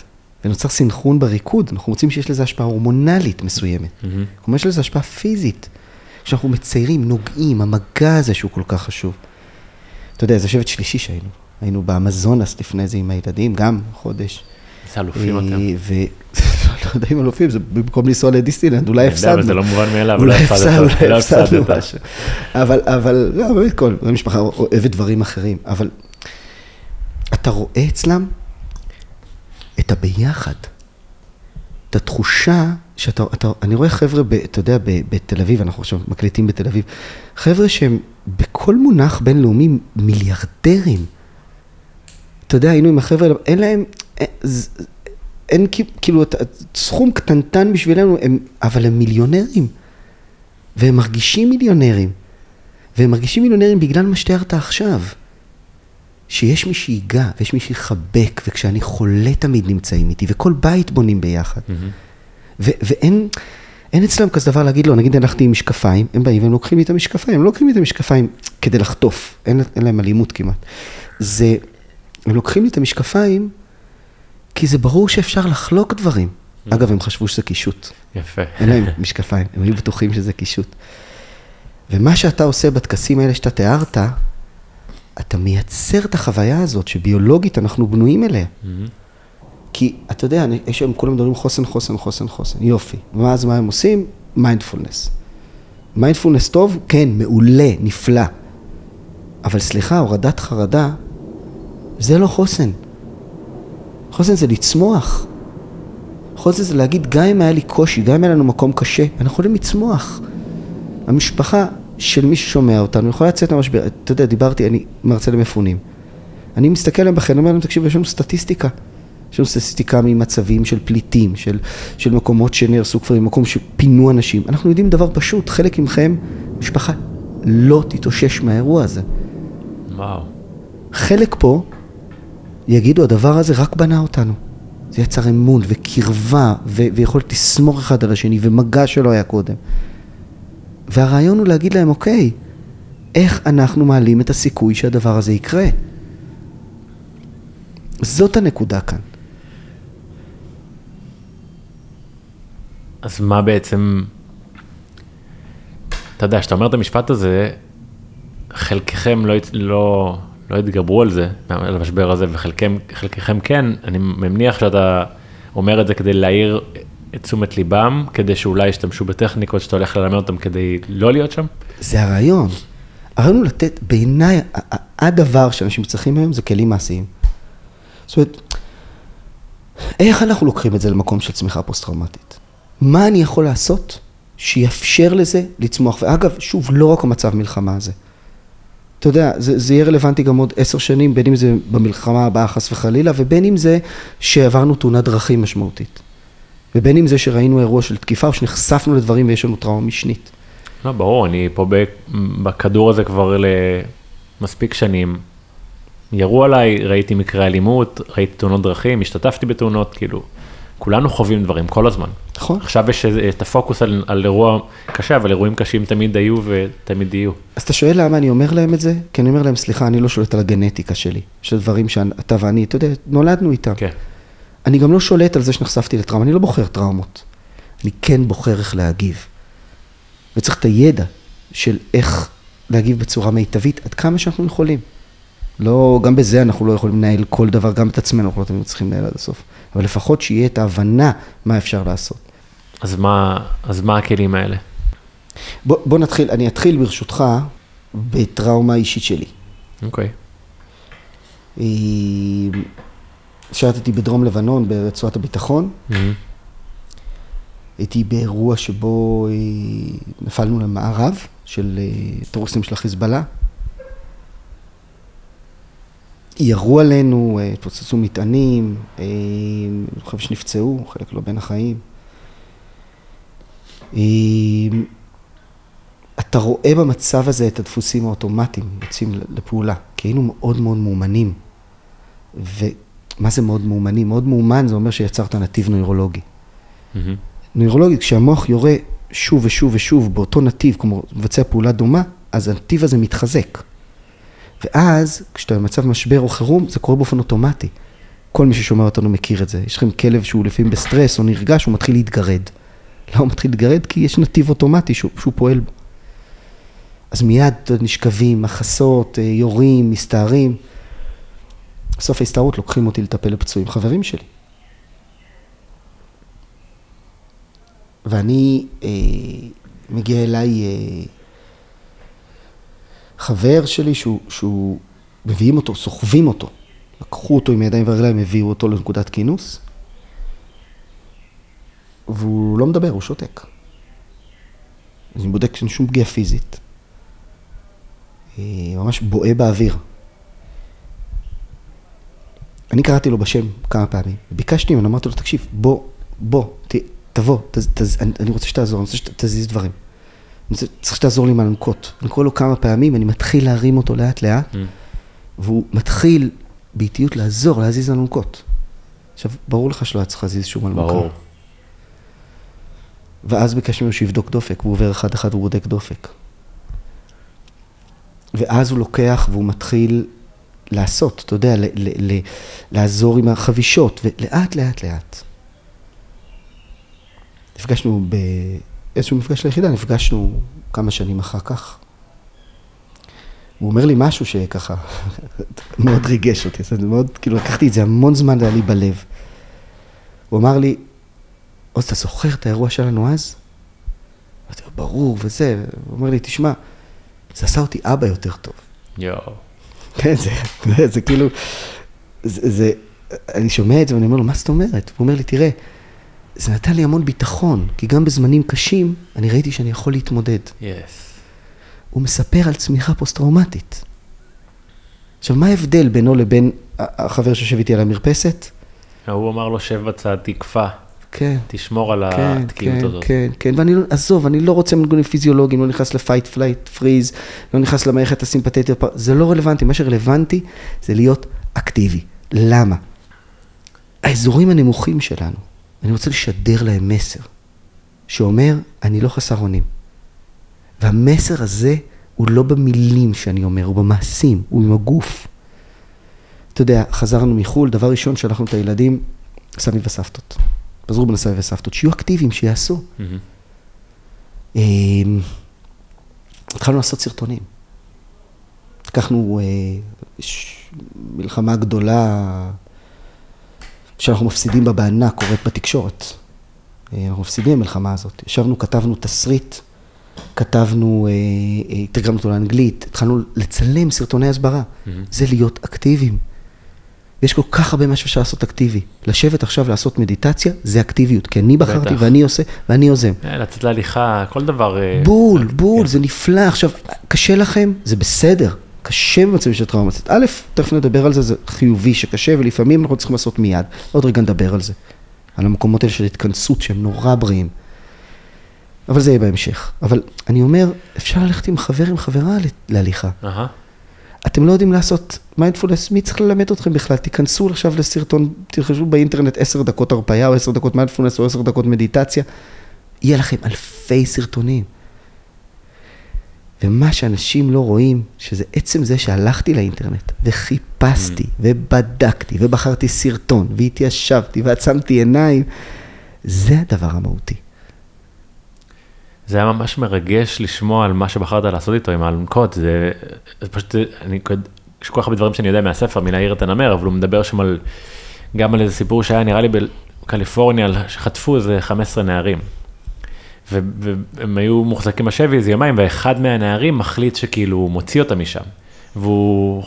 ונוצר סינכרון בריקוד, אנחנו מוצאים שיש לזה השפעה הורמונלית מסוימת. Mm-hmm. כלומר, יש לזה השפעה פיזית. כשאנחנו מציירים, נוגעים, המגע הזה שהוא כל כך חשוב. אתה יודע, זה שבט שלישי שהיינו. היינו באמזונס לפני זה עם הילדים, גם חודש. איזה אלופים אה, אתם. ו... לא יודע אם אלופים, זה במקום לנסוע לדיסטילנד, אולי הפסדנו. זה לא מובן מאליו, אולי אולי הפסדנו, הפסדת, אולי לא הפסדנו. משהו. אבל, אבל, לא, באמת, כל המשפחה אוהבת דברים אחרים, אבל אתה רואה אצלם את הביחד, את התחושה שאתה, אתה, אני רואה חבר'ה, ב, אתה יודע, ב, בתל אביב, אנחנו עכשיו מקליטים בתל אביב, חבר'ה שהם בכל מונח בינלאומי מיליארדרים. אתה יודע, היינו עם החבר'ה, אין להם, אין, ז- אין כ- כאילו, סכום קטנטן בשבילנו, הם, אבל הם מיליונרים. והם מרגישים מיליונרים. והם מרגישים מיליונרים בגלל מה שתיארת עכשיו. שיש מי שיגע ויש מי שיחבק, וכשאני חולה תמיד נמצאים איתי, וכל בית בונים ביחד. ו- ואין אין אצלם כזה דבר להגיד לו, נגיד הלכתי עם משקפיים, הם באים והם לוקחים לי את המשקפיים, הם לא לוקחים לי את המשקפיים כדי לחטוף, אין, אין להם אלימות כמעט. זה, הם לוקחים לי את המשקפיים, כי זה ברור שאפשר לחלוק דברים. אגב, הם חשבו שזה קישוט. יפה. אין להם משקפיים, הם היו בטוחים שזה קישוט. ומה שאתה עושה בטקסים האלה שאתה תיארת, אתה מייצר את החוויה הזאת שביולוגית אנחנו בנויים אליה. כי אתה יודע, יש היום כולם מדברים חוסן, חוסן, חוסן, חוסן, יופי. ואז מה הם עושים? מיינדפולנס. מיינדפולנס טוב? כן, מעולה, נפלא. אבל סליחה, הורדת חרדה, זה לא חוסן. חוסן זה לצמוח. חוסן זה להגיד, גם אם היה לי קושי, גם אם היה לנו מקום קשה, אנחנו יכולים לצמוח. המשפחה של מי ששומע אותנו יכולה לצאת מהמשבר. אתה יודע, דיברתי, אני מרצה למפונים. אני מסתכל עליהם בחדר, אומר להם, תקשיבו, יש לנו סטטיסטיקה. יש לנו סטטיסטיקה ממצבים של פליטים, של, של מקומות שנהרסו כפרים, מקום שפינו אנשים. אנחנו יודעים דבר פשוט, חלק מכם, משפחה לא תתאושש מהאירוע הזה. וואו. חלק פה יגידו, הדבר הזה רק בנה אותנו. זה יצר אמון וקרבה ו- ויכולת לסמוך אחד על השני ומגע שלא היה קודם. והרעיון הוא להגיד להם, אוקיי, איך אנחנו מעלים את הסיכוי שהדבר הזה יקרה? זאת הנקודה כאן. אז מה בעצם, אתה יודע, כשאתה אומר את המשפט הזה, חלקכם לא, לא, לא התגברו על זה, על המשבר הזה, וחלקכם כן, אני מניח שאתה אומר את זה כדי להעיר את תשומת ליבם, כדי שאולי ישתמשו בטכניקות שאתה הולך ללמד אותם כדי לא להיות שם? זה הרעיון. הרעיון הוא לתת, בעיניי, הדבר שאנשים צריכים היום זה כלים מעשיים. זאת אומרת, איך אנחנו לוקחים את זה למקום של צמיחה פוסט-טראומטית? מה אני יכול לעשות שיאפשר לזה לצמוח? ואגב, שוב, לא רק המצב מלחמה הזה. אתה יודע, זה, זה יהיה רלוונטי גם עוד עשר שנים, בין אם זה במלחמה הבאה חס וחלילה, ובין אם זה שעברנו תאונת דרכים משמעותית. ובין אם זה שראינו אירוע של תקיפה, או שנחשפנו לדברים ויש לנו טראומה משנית. לא, ברור, אני פה בכדור הזה כבר למספיק שנים. ירו עליי, ראיתי מקרי אלימות, ראיתי תאונות דרכים, השתתפתי בתאונות, כאילו, כולנו חווים דברים כל הזמן. נכון. עכשיו יש את הפוקוס על, על אירוע קשה, אבל אירועים קשים תמיד היו ותמיד יהיו. אז אתה שואל למה אני אומר להם את זה? כי אני אומר להם, סליחה, אני לא שולט על הגנטיקה שלי. יש דברים שאתה ואני, אתה יודע, נולדנו איתם. כן. אני גם לא שולט על זה שנחשפתי לטראומה, אני לא בוחר טראומות. אני כן בוחר איך להגיב. וצריך את הידע של איך להגיב בצורה מיטבית, עד כמה שאנחנו יכולים. לא, גם בזה אנחנו לא יכולים לנהל כל דבר, גם את עצמנו אנחנו לא תמיד צריכים לנהל עד הסוף. אבל לפחות שיהיה את ההבנה מה אפשר לעשות. אז מה, אז מה הכלים האלה? בוא, בוא נתחיל, אני אתחיל ברשותך בטראומה אישית שלי. אוקיי. אה, שירתתי בדרום לבנון, ברצועת הביטחון. מהמם. הייתי באירוע שבו אה, נפלנו למערב של אה, טרוריסטים של החיזבאללה. ירו עלינו, אה, התפוצצו מטענים, אני חושב שנפצעו, חלק לא בין החיים. אתה רואה במצב הזה את הדפוסים האוטומטיים יוצאים לפעולה, כי היינו מאוד מאוד מאומנים. ומה זה מאוד מאומנים? מאוד מאומן זה אומר שיצרת נתיב נוירולוגי. מהמם. נוירולוגית, כשהמוח יורה שוב ושוב ושוב באותו נתיב, כמו מבצע פעולה דומה, אז הנתיב הזה מתחזק. ואז, כשאתה במצב משבר או חירום, זה קורה באופן אוטומטי. כל מי ששומע אותנו מכיר את זה. יש לכם כלב שהוא לפעמים בסטרס או נרגש, הוא מתחיל להתגרד. למה הוא מתחיל להתגרד? כי יש נתיב אוטומטי שהוא, שהוא פועל בו. אז מיד נשכבים, מחסות, אה, יורים, מסתערים. בסוף ההסתערות לוקחים אותי לטפל בפצועים, חברים שלי. ואני, אה, מגיע אליי אה, חבר שלי שהוא, שהוא, מביאים אותו, סוחבים אותו. לקחו אותו עם ידיים ורגליים, הביאו אותו לנקודת כינוס, והוא לא מדבר, הוא שותק. אני בודק שאין שום פגיעה פיזית. אה, ממש בועה באוויר. אני קראתי לו בשם כמה פעמים, ביקשתי ממנו, אמרתי לו, תקשיב, בוא, בוא, ת, תבוא, ת, ת, אני, אני רוצה שתעזור, אני רוצה שתזיז דברים. אני רוצה, צריך שתעזור לי עם האלונקות. אני קורא לו כמה פעמים, אני מתחיל להרים אותו לאט לאט, Mm. והוא מתחיל באיטיות לעזור, להזיז אלונקות. עכשיו, ברור לך שלא היה צריך להזיז שום אלונקה. ברור. ואז ביקשתי ממנו שיבדוק דופק, והוא עובר אחד-אחד והוא בודק דופק. ואז הוא לוקח והוא מתחיל לעשות, אתה יודע, ל- ל- ל- לעזור עם החבישות, ולאט, לאט, לאט. נפגשנו באיזשהו מפגש ליחידה, נפגשנו כמה שנים אחר כך. הוא אומר לי משהו שככה מאוד ריגש אותי, זה מאוד, כאילו לקחתי את זה המון זמן, היה לי בלב. הוא אמר לי, עוז, אתה זוכר את האירוע שלנו אז? אמרתי לו, ברור, וזה. הוא אומר לי, תשמע, זה עשה אותי אבא יותר טוב. יואו. כן, זה, זה, זה כאילו, זה, זה, אני שומע את זה ואני אומר לו, מה זאת אומרת? הוא אומר לי, תראה, זה נתן לי המון ביטחון, כי גם בזמנים קשים, אני ראיתי שאני יכול להתמודד. yes. הוא מספר על צמיחה פוסט-טראומטית. עכשיו, מה ההבדל בינו לבין החבר שיושב איתי על המרפסת? ההוא אמר לו, שב בצד, תקפא, כן. תשמור על כן, התקיעות כן, הזאת. כן, כן, ואני לא, עזוב, אני לא רוצה מנגנונים פיזיולוגיים, לא נכנס ל fight, flight, freeze, לא נכנס למערכת הסימפתטית, זה לא רלוונטי, מה שרלוונטי זה להיות אקטיבי. למה? האזורים הנמוכים שלנו, אני רוצה לשדר להם מסר, שאומר, אני לא חסר אונים. והמסר הזה הוא לא במילים שאני אומר, הוא במעשים, הוא עם הגוף. אתה יודע, חזרנו מחו"ל, דבר ראשון שלחנו את הילדים, סבים וסבתות. פזרו בין הסבים וסבתות, שיהיו אקטיביים, שיעשו. אמ, התחלנו לעשות סרטונים. לקחנו אה, מלחמה גדולה שאנחנו מפסידים בה בענק, קורית בתקשורת. אה, אנחנו מפסידים במלחמה הזאת. ישבנו, כתבנו תסריט, כתבנו, אה, אה, תרגמנו אותו לאנגלית, התחלנו לצלם סרטוני הסברה. זה להיות אקטיביים. יש כל כך הרבה מה שאפשר לעשות אקטיבי. לשבת עכשיו לעשות מדיטציה, זה אקטיביות. כי אני בחרתי בטח. ואני עושה ואני יוזם. אה, לצאת להליכה, כל דבר. אה, בול, אה, בול, כן. זה נפלא. עכשיו, קשה לכם? זה בסדר. קשה במצבים של טראומה לצאת. א', תכף נדבר על זה, זה חיובי שקשה, ולפעמים אנחנו צריכים לעשות מיד. עוד רגע נדבר על זה. על המקומות האלה של התכנסות שהם נורא בריאים. אבל זה יהיה בהמשך. אבל אני אומר, אפשר ללכת עם חבר, עם חברה להליכה. אהה. אתם לא יודעים לעשות מיינדפולנס, מי צריך ללמד אתכם בכלל? תיכנסו עכשיו לסרטון, תחפשו באינטרנט עשר דקות הרפיה, או עשר דקות מיינדפולנס, או עשר דקות מדיטציה. יהיה לכם אלפי סרטונים. ומה שאנשים לא רואים, שזה עצם זה שהלכתי לאינטרנט, וחיפשתי, mm. ובדקתי, ובחרתי סרטון, והתיישבתי, ועצמתי עיניים, זה הדבר המהותי. זה היה ממש מרגש לשמוע על מה שבחרת לעשות איתו עם האלונקות, זה, זה פשוט, אני, יש כל כך הרבה דברים שאני יודע מהספר, מלהעיר את הנמר, אבל הוא מדבר שם על, גם על איזה סיפור שהיה נראה לי בקליפורניה, שחטפו איזה 15 נערים. והם היו מוחזקים בשבי איזה יומיים, ואחד מהנערים מחליט שכאילו הוא מוציא אותם משם. והוא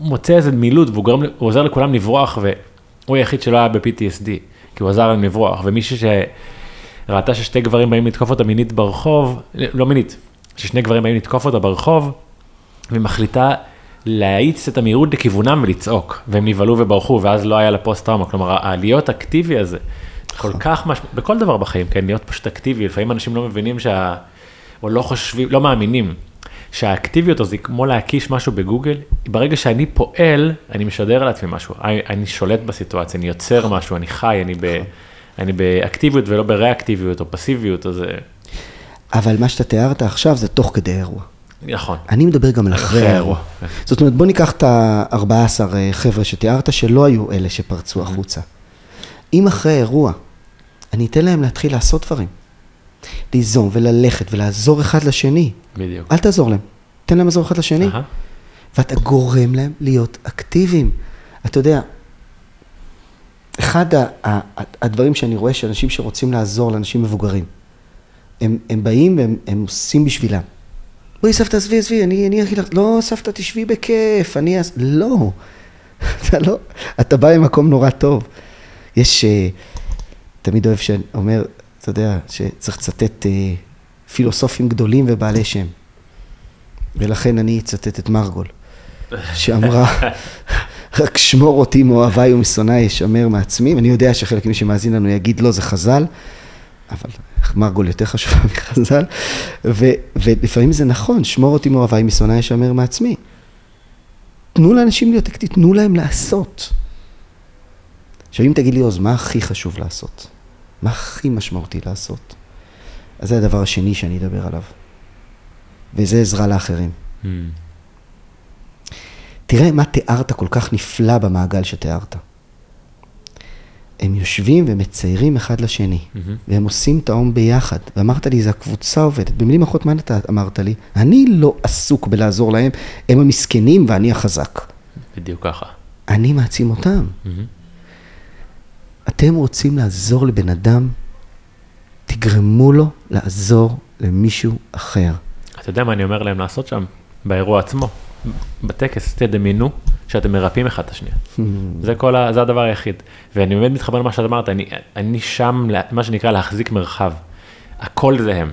מוצא איזה מילוט, והוא גורם, עוזר לכולם לברוח, והוא היחיד שלא היה ב-PTSD, כי הוא עזר להם לברוח, ומישהו שראתה ששתי גברים באים לתקוף אותה מינית ברחוב, לא מינית, ששני גברים באים לתקוף אותה ברחוב, והיא מחליטה להאיץ את המהירות לכיוונם ולצעוק, והם נבהלו וברחו, ואז לא היה לה פוסט טראומה, כלומר, העליות אקטיבי הזה, כל כך, מש... בכל דבר בחיים, כן, להיות פשוט אקטיבי, לפעמים אנשים לא מבינים שה... או לא חושבים, לא מאמינים, שהאקטיביות הזו היא כמו להקיש משהו בגוגל, ברגע שאני פועל, אני משדר לעצמי משהו, אני, אני שולט בסיטואציה, אני יוצר משהו, אני חי, אני, ב... אני באקטיביות ולא בריאקטיביות או פסיביות, אז... אבל מה שאתה תיארת עכשיו זה תוך כדי אירוע. נכון. אני מדבר גם על אחרי האירוע. זאת אומרת, בוא ניקח את ה-14 אה, חבר'ה שתיארת, שלא היו אלה שפרצו החוצה. אם אחרי האירוע, אני אתן להם להתחיל לעשות דברים. ליזום וללכת ולעזור אחד לשני. בדיוק. אל תעזור להם, תן להם לעזור אחד לשני. ואתה גורם להם להיות אקטיביים. אתה יודע, אחד הדברים שאני רואה שאנשים שרוצים לעזור לאנשים מבוגרים, הם, הם באים והם הם עושים בשבילם. בואי סבתא, עזבי, עזבי, אני, אגיד לך, לא, סבתא, תשבי בכיף, אני אעש... לא. אתה לא, אתה בא ממקום נורא טוב. יש, אה, תמיד אוהב שאומר, אתה יודע, שצריך לצטט אה, פילוסופים גדולים ובעלי שם. ולכן אני אצטט את מרגול, שאמרה, רק שמור אותי מאוהביי ומשונאי ישמר מעצמי, ואני יודע שחלק ממי שמאזין לנו יגיד, לא, זה חז"ל, אבל מרגול יותר חשובה מחז"ל, ו, ולפעמים זה נכון, שמור אותי מאוהביי משונאי ישמר מעצמי. תנו לאנשים להיות אקטיביים, תנו להם לעשות. עכשיו, אם תגיד לי, עוז, מה הכי חשוב לעשות? מה הכי משמעותי לעשות? אז זה הדבר השני שאני אדבר עליו. וזה עזרה לאחרים. Mm. תראה מה תיארת כל כך נפלא במעגל שתיארת. הם יושבים ומציירים אחד לשני, mm-hmm. והם עושים את ההום ביחד. ואמרת לי, זו הקבוצה עובדת. במילים אחרות, מה אתה אמרת לי? אני לא עסוק בלעזור להם, הם המסכנים ואני החזק. בדיוק ככה. אני מעצים אותם. Mm-hmm. אתם רוצים לעזור לבן אדם, תגרמו לו לעזור למישהו אחר. אתה יודע מה אני אומר להם לעשות שם, באירוע עצמו, בטקס, תדמיינו שאתם מרפאים אחד את השנייה. זה כל ה... זה הדבר היחיד. ואני באמת מתחבר למה שאת אמרת, אני, אני שם, מה שנקרא להחזיק מרחב. הכל זה הם.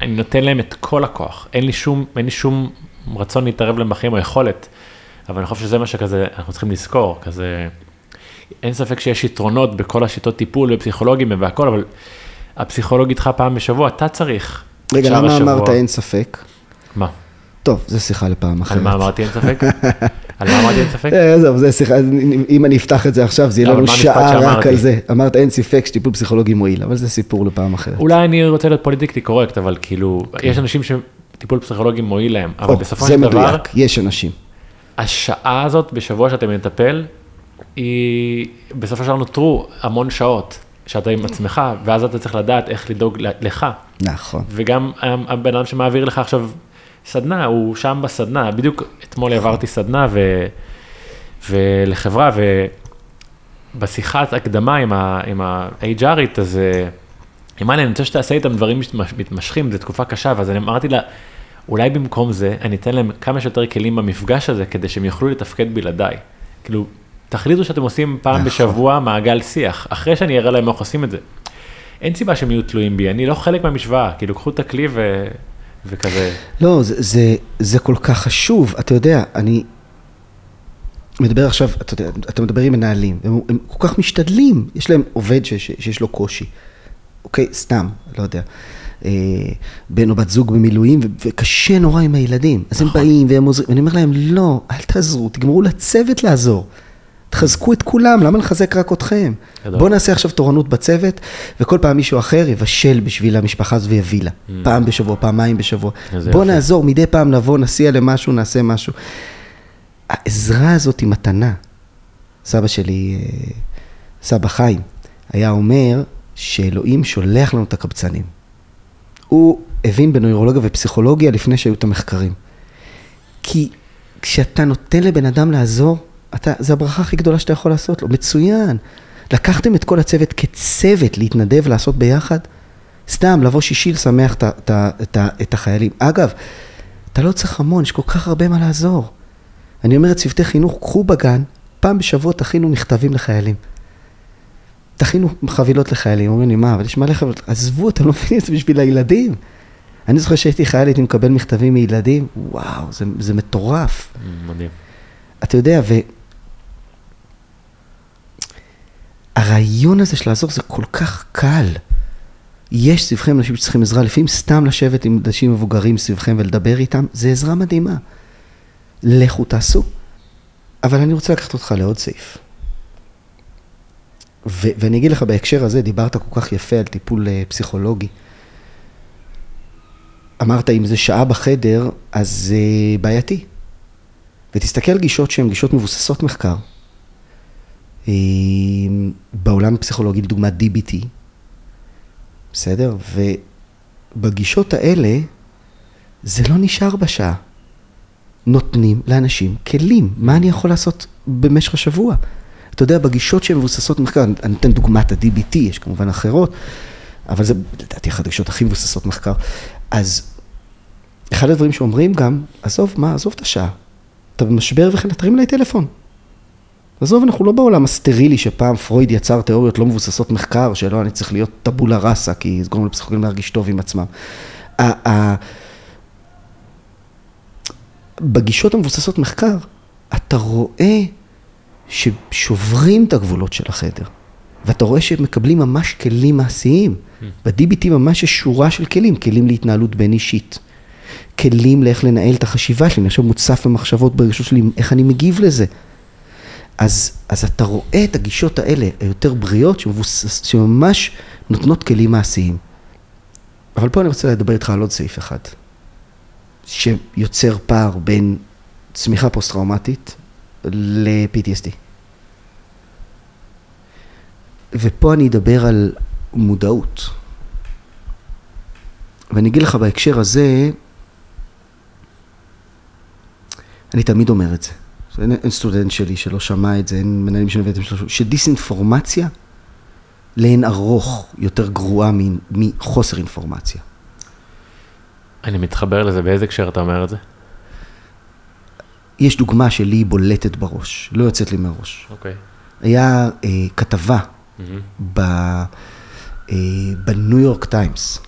אני נותן להם את כל הכוח, אין לי שום, אין לי שום רצון להתערב להם בחיים או יכולת, אבל אני חושב שזה מה שכזה, אנחנו צריכים לזכור, כזה, אין ספק שיש יתרונות בכל השיטות טיפול ופסיכולוגים והכל, אבל הפסיכולוג איתך פעם בשבוע, אתה צריך. רגע, למה השבוע... אמרת אין ספק? מה? טוב, זו שיחה לפעם אחרת. על מה אמרתי אין ספק? על מה אמרתי אין ספק? אה, עזוב, זה שיחה, אם אני אפתח את זה עכשיו, זה יהיה לנו שעה רק על זה. אמרת אין ספק שטיפול פסיכולוגי מועיל, אבל זה סיפור לפעם אחרת. אולי אני רוצה להיות פוליטיקלי קורקט, אבל כאילו, כן. יש אנשים שטיפול פסיכולוגי מועיל להם, אבל בסופו של דבר... זה מדויק, יש אנשים. השעה הזאת בשבוע שאתה מטפל, היא, בסופו של דבר נותרו המון שעות שאתה עם עצמך, ואז אתה צריך לדעת איך לדאוג לך. נכון. וגם הבן אדם שמעביר לך עכשיו סדנה, הוא שם בסדנה, בדיוק אתמול העברתי סדנה ו, ולחברה, ובשיחת הקדמה עם ה-HRית, אז היא אמרה לי, אני רוצה שתעשה איתם דברים מתמשכים, זו תקופה קשה, ואז אני אמרתי לה, אולי במקום זה, אני אתן להם כמה שיותר כלים במפגש הזה, כדי שהם יוכלו לתפקד בלעדיי. כאילו, תחליטו שאתם עושים פעם נכון. בשבוע מעגל שיח, אחרי שאני אראה להם איך עושים את זה. אין סיבה שהם יהיו תלויים בי, אני לא חלק מהמשוואה, כאילו קחו את הכלי ו... וכזה. לא, זה, זה, זה כל כך חשוב, אתה יודע, אני מדבר עכשיו, אתה יודע, אתה מדבר עם מנהלים, הם, הם כל כך משתדלים, יש להם עובד ש, ש, שיש לו קושי, אוקיי, סתם, לא יודע. אה, בן או בת זוג במילואים, ו- וקשה נורא עם הילדים. אז הם באים והם עוזרים, ואני אומר להם, לא, אל תעזרו, תגמרו לצוות לעזור. תחזקו את כולם, למה לחזק רק אתכם? גדול. בואו נעשה עכשיו תורנות בצוות, וכל פעם מישהו אחר יבשל בשביל המשפחה הזו ויביא לה. פעם בשבוע, פעמיים בשבוע. בואו. נעזור, מדי פעם נבוא, נסיע למשהו, נעשה משהו. העזרה הזאת היא מתנה. סבא שלי, אה, סבא חיים, היה אומר שאלוהים שולח לנו את הקבצנים. הוא הבין בנוירולוגיה ופסיכולוגיה לפני שהיו את המחקרים. כי כשאתה נותן לבן אדם לעזור, אתה, זה הברכה הכי גדולה שאתה יכול לעשות לו. מצוין. לקחתם את כל הצוות כצוות להתנדב לעשות ביחד? סתם, לבוא שישי לשמח ה- את, ה- את החיילים. אגב, אתה לא צריך המון, יש כל כך הרבה מה לעזור. אני אומר לצוותי חינוך, קחו בגן, פעם בשבוע תכינו מכתבים לחיילים. תכינו חבילות לחיילים, אומרים לי, מה, אבל יש מלא חבילות, עזבו, אתם לא מבינים את זה בשביל הילדים. אני זוכר שהייתי חייל, הייתי מקבל מכתבים מילדים, וואו, זה, זה מטורף. מדהים. אתה יודע, ו... הרעיון הזה של לעזור זה כל כך קל. יש סביבכם אנשים שצריכים עזרה, לפעמים סתם לשבת עם אנשים מבוגרים סביבכם ולדבר איתם, זה עזרה מדהימה. לכו תעשו. אבל אני רוצה לקחת אותך לעוד סעיף. ו- ואני אגיד לך בהקשר הזה, דיברת כל כך יפה על טיפול אה, פסיכולוגי. אמרת, אם זה שעה בחדר, אז זה בעייתי. ותסתכל על גישות שהן גישות מבוססות מחקר. אה, בעולם הפסיכולוגי, לדוגמה DBT, בסדר? ובגישות האלה, זה לא נשאר בשעה. נותנים לאנשים כלים. מה אני יכול לעשות במשך השבוע? אתה יודע, בגישות שהן מבוססות מחקר, אני אתן דוגמת ה-DBT, יש כמובן אחרות, אבל זה לדעתי אחת הגישות הכי מבוססות מחקר. אז אחד הדברים שאומרים גם, עזוב, מה, עזוב את השעה. אתה במשבר וכן, תרים אליי טלפון. עזוב, אנחנו לא בעולם הסטרילי שפעם פרויד יצר תיאוריות לא מבוססות מחקר, שלא, אני צריך להיות טבולה ראסה, כי זה גורם לפסיכולוגים להרגיש טוב עם עצמם. בגישות המבוססות מחקר, אתה רואה ששוברים את הגבולות של החדר, ואתה רואה שהם מקבלים ממש כלים מעשיים. ב-DBT ממש יש שורה של כלים, כלים להתנהלות בין אישית. כלים לאיך לנהל את החשיבה שלי, אני עכשיו מוצף במחשבות ברגשות שלי, איך אני מגיב לזה. אז, אז אתה רואה את הגישות האלה, היותר בריאות, שמבוסס, שממש נותנות כלים מעשיים. אבל פה אני רוצה לדבר איתך על עוד סעיף אחד, שיוצר פער בין צמיחה פוסט-טראומטית ל-PTSD. ופה אני אדבר על מודעות. ואני אגיד לך בהקשר הזה, אני תמיד אומר את זה. אין, אין סטודנט שלי שלא שמע את זה, אין מנהלים שאני הבאתם שלו, שדיסאינפורמציה לאין ארוך יותר גרועה מחוסר אינפורמציה. אני מתחבר לזה, באיזה הקשר אתה אומר את זה? יש דוגמה שלי בולטת בראש, לא יוצאת לי מהראש. אוקיי. היה אה, כתבה ב, אה, בניו יורק טיימס.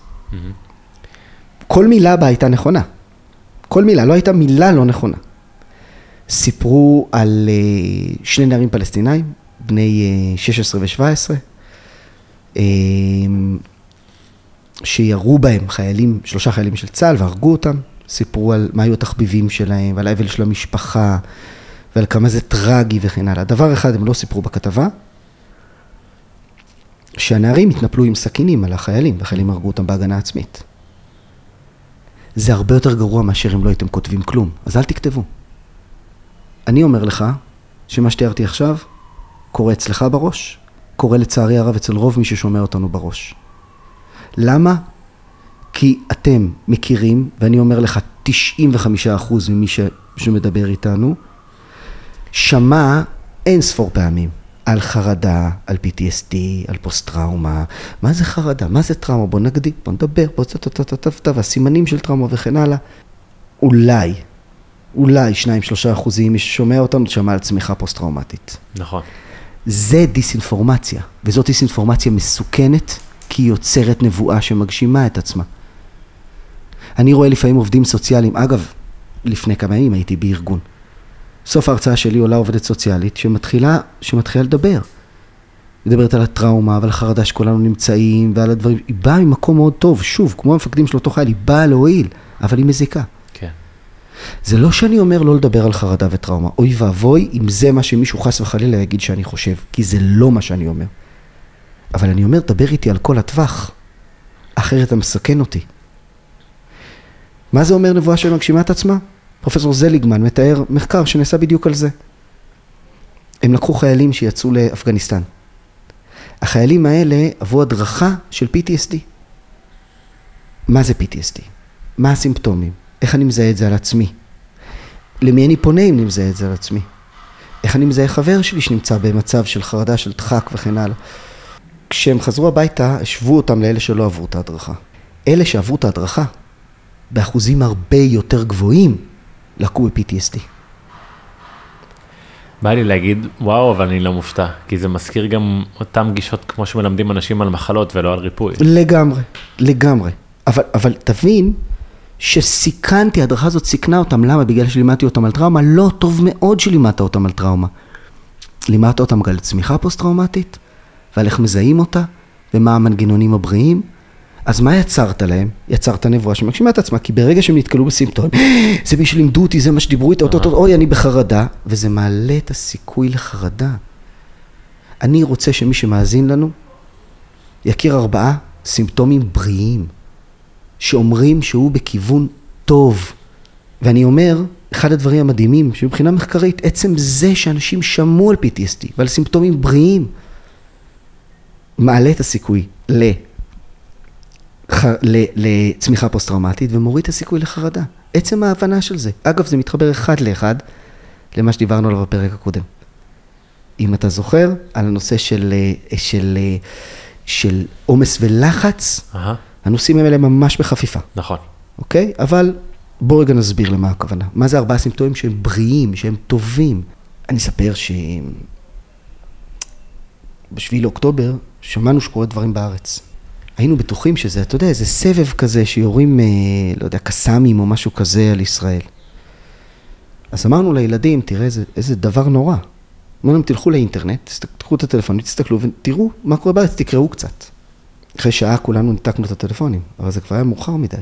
כל מילה בה הייתה נכונה. כל מילה, לא הייתה מילה לא נכונה. סיפרו על אה, שני נערים פלסטינאים, בני אה, 16 ו-17, אה, שירו בהם חיילים, שלושה חיילים של צה"ל והרגו אותם. סיפרו על מה היו התחביבים שלהם, ועל האבל של המשפחה, ועל כמה זה טרגי וכן הלאה. דבר אחד הם לא סיפרו בכתבה, שהנערים התנפלו עם סכינים על החיילים, והחיילים הרגו אותם בהגנה עצמית. זה הרבה יותר גרוע מאשר אם לא הייתם כותבים כלום, אז אל תכתבו. אני אומר לך שמה שתיארתי עכשיו קורה אצלך בראש, קורה לצערי הרב אצל רוב מי ששומע אותנו בראש. למה? כי אתם מכירים, ואני אומר לך, 95% ממי ש... שמדבר איתנו, שמע אין ספור פעמים על חרדה, על PTSD, על פוסט-טראומה. מה זה חרדה? מה זה טראומה? בוא נגדיר, בוא נדבר, בוא טה-טה-טה-טה, והסימנים של טראומה וכן הלאה. אולי, אולי 2-3 אחוזים, מי ששומע אותנו, שמע על צמיחה פוסט-טראומטית. נכון. זה דיסאינפורמציה, וזאת דיסאינפורמציה מסוכנת, כי היא יוצרת נבואה שמגשימה את עצמה. אני רואה לפעמים עובדים סוציאליים, אגב, לפני כמה ימים הייתי בארגון. סוף ההרצאה שלי עולה עובדת סוציאלית שמתחילה, שמתחילה לדבר. מדברת על הטראומה ועל החרדה שכולנו נמצאים ועל הדברים, היא באה ממקום מאוד טוב, שוב, כמו המפקדים של אותו חייל, היא באה להועיל, אבל היא מזיקה. זה לא שאני אומר לא לדבר על חרדה וטראומה, אוי ואבוי אם זה מה שמישהו חס וחלילה יגיד שאני חושב, כי זה לא מה שאני אומר. אבל אני אומר, דבר איתי על כל הטווח, אחרת אתה מסכן אותי. מה זה אומר נבואה שמגשימה את עצמה? פרופסור זליגמן מתאר מחקר שנעשה בדיוק על זה. הם לקחו חיילים שיצאו לאפגניסטן. החיילים האלה עברו הדרכה של PTSD. מה זה PTSD? מה הסימפטומים? איך אני מזהה את זה על עצמי? למי אני פונה אם אני מזהה את זה על עצמי? איך אני מזהה חבר שלי שנמצא במצב של חרדה, של דחק וכן הלאה? כשהם חזרו הביתה, השוו אותם לאלה שלא עברו את ההדרכה. אלה שעברו את ההדרכה, באחוזים הרבה יותר גבוהים, לקו ב-PTSD. בא לי להגיד וואו אבל אני לא מופתע כי זה מזכיר גם אותם גישות כמו שמלמדים אנשים על מחלות ולא על ריפוי. לגמרי, לגמרי. אבל, אבל תבין שסיכנתי, ההדרכה הזאת סיכנה אותם, למה? בגלל שלימדתי אותם על טראומה? לא, טוב מאוד שלימדת אותם על טראומה. לימדת אותם על צמיחה פוסט-טראומטית, ועל איך מזהים אותה, ומה המנגנונים הבריאים. אז מה יצרת להם? יצרת נבואה שמגשימה את עצמה, כי ברגע שהם נתקלו בסימפטומים, זה מי שלימדו אותי, זה מה שדיברו איתי, אותו, אוי, אני בחרדה, וזה מעלה את הסיכוי לחרדה. אני רוצה שמי שמאזין לנו, יכיר ארבעה סימפטומים בריאים, שאומרים שהוא בכיוון טוב. ואני אומר, אחד הדברים המדהימים, שמבחינה מחקרית, עצם זה שאנשים שמעו על PTSD ועל סימפטומים בריאים, מעלה את הסיכוי ל... לצמיחה פוסט-טראומטית ומוריד את הסיכוי לחרדה. עצם ההבנה של זה. אגב, זה מתחבר אחד לאחד למה שדיברנו עליו בפרק הקודם. אם אתה זוכר, על הנושא של, של, של עומס ולחץ, uh-huh. הנושאים האלה ממש בחפיפה. נכון. אוקיי? אבל בואו רגע נסביר למה הכוונה. מה זה ארבעה סימפטומים שהם בריאים, שהם טובים? אני אספר שבשביל אוקטובר שמענו שקורה דברים בארץ. היינו בטוחים שזה, אתה יודע, איזה סבב כזה שיורים, אה, לא יודע, קסאמים או משהו כזה על ישראל. אז אמרנו לילדים, תראה איזה, איזה דבר נורא. אמרנו להם, תלכו לאינטרנט, תקחו את הטלפון, תסתכלו ותראו מה קורה בארץ, תקראו קצת. אחרי שעה כולנו ניתקנו את הטלפונים, אבל זה כבר היה מאוחר מדי.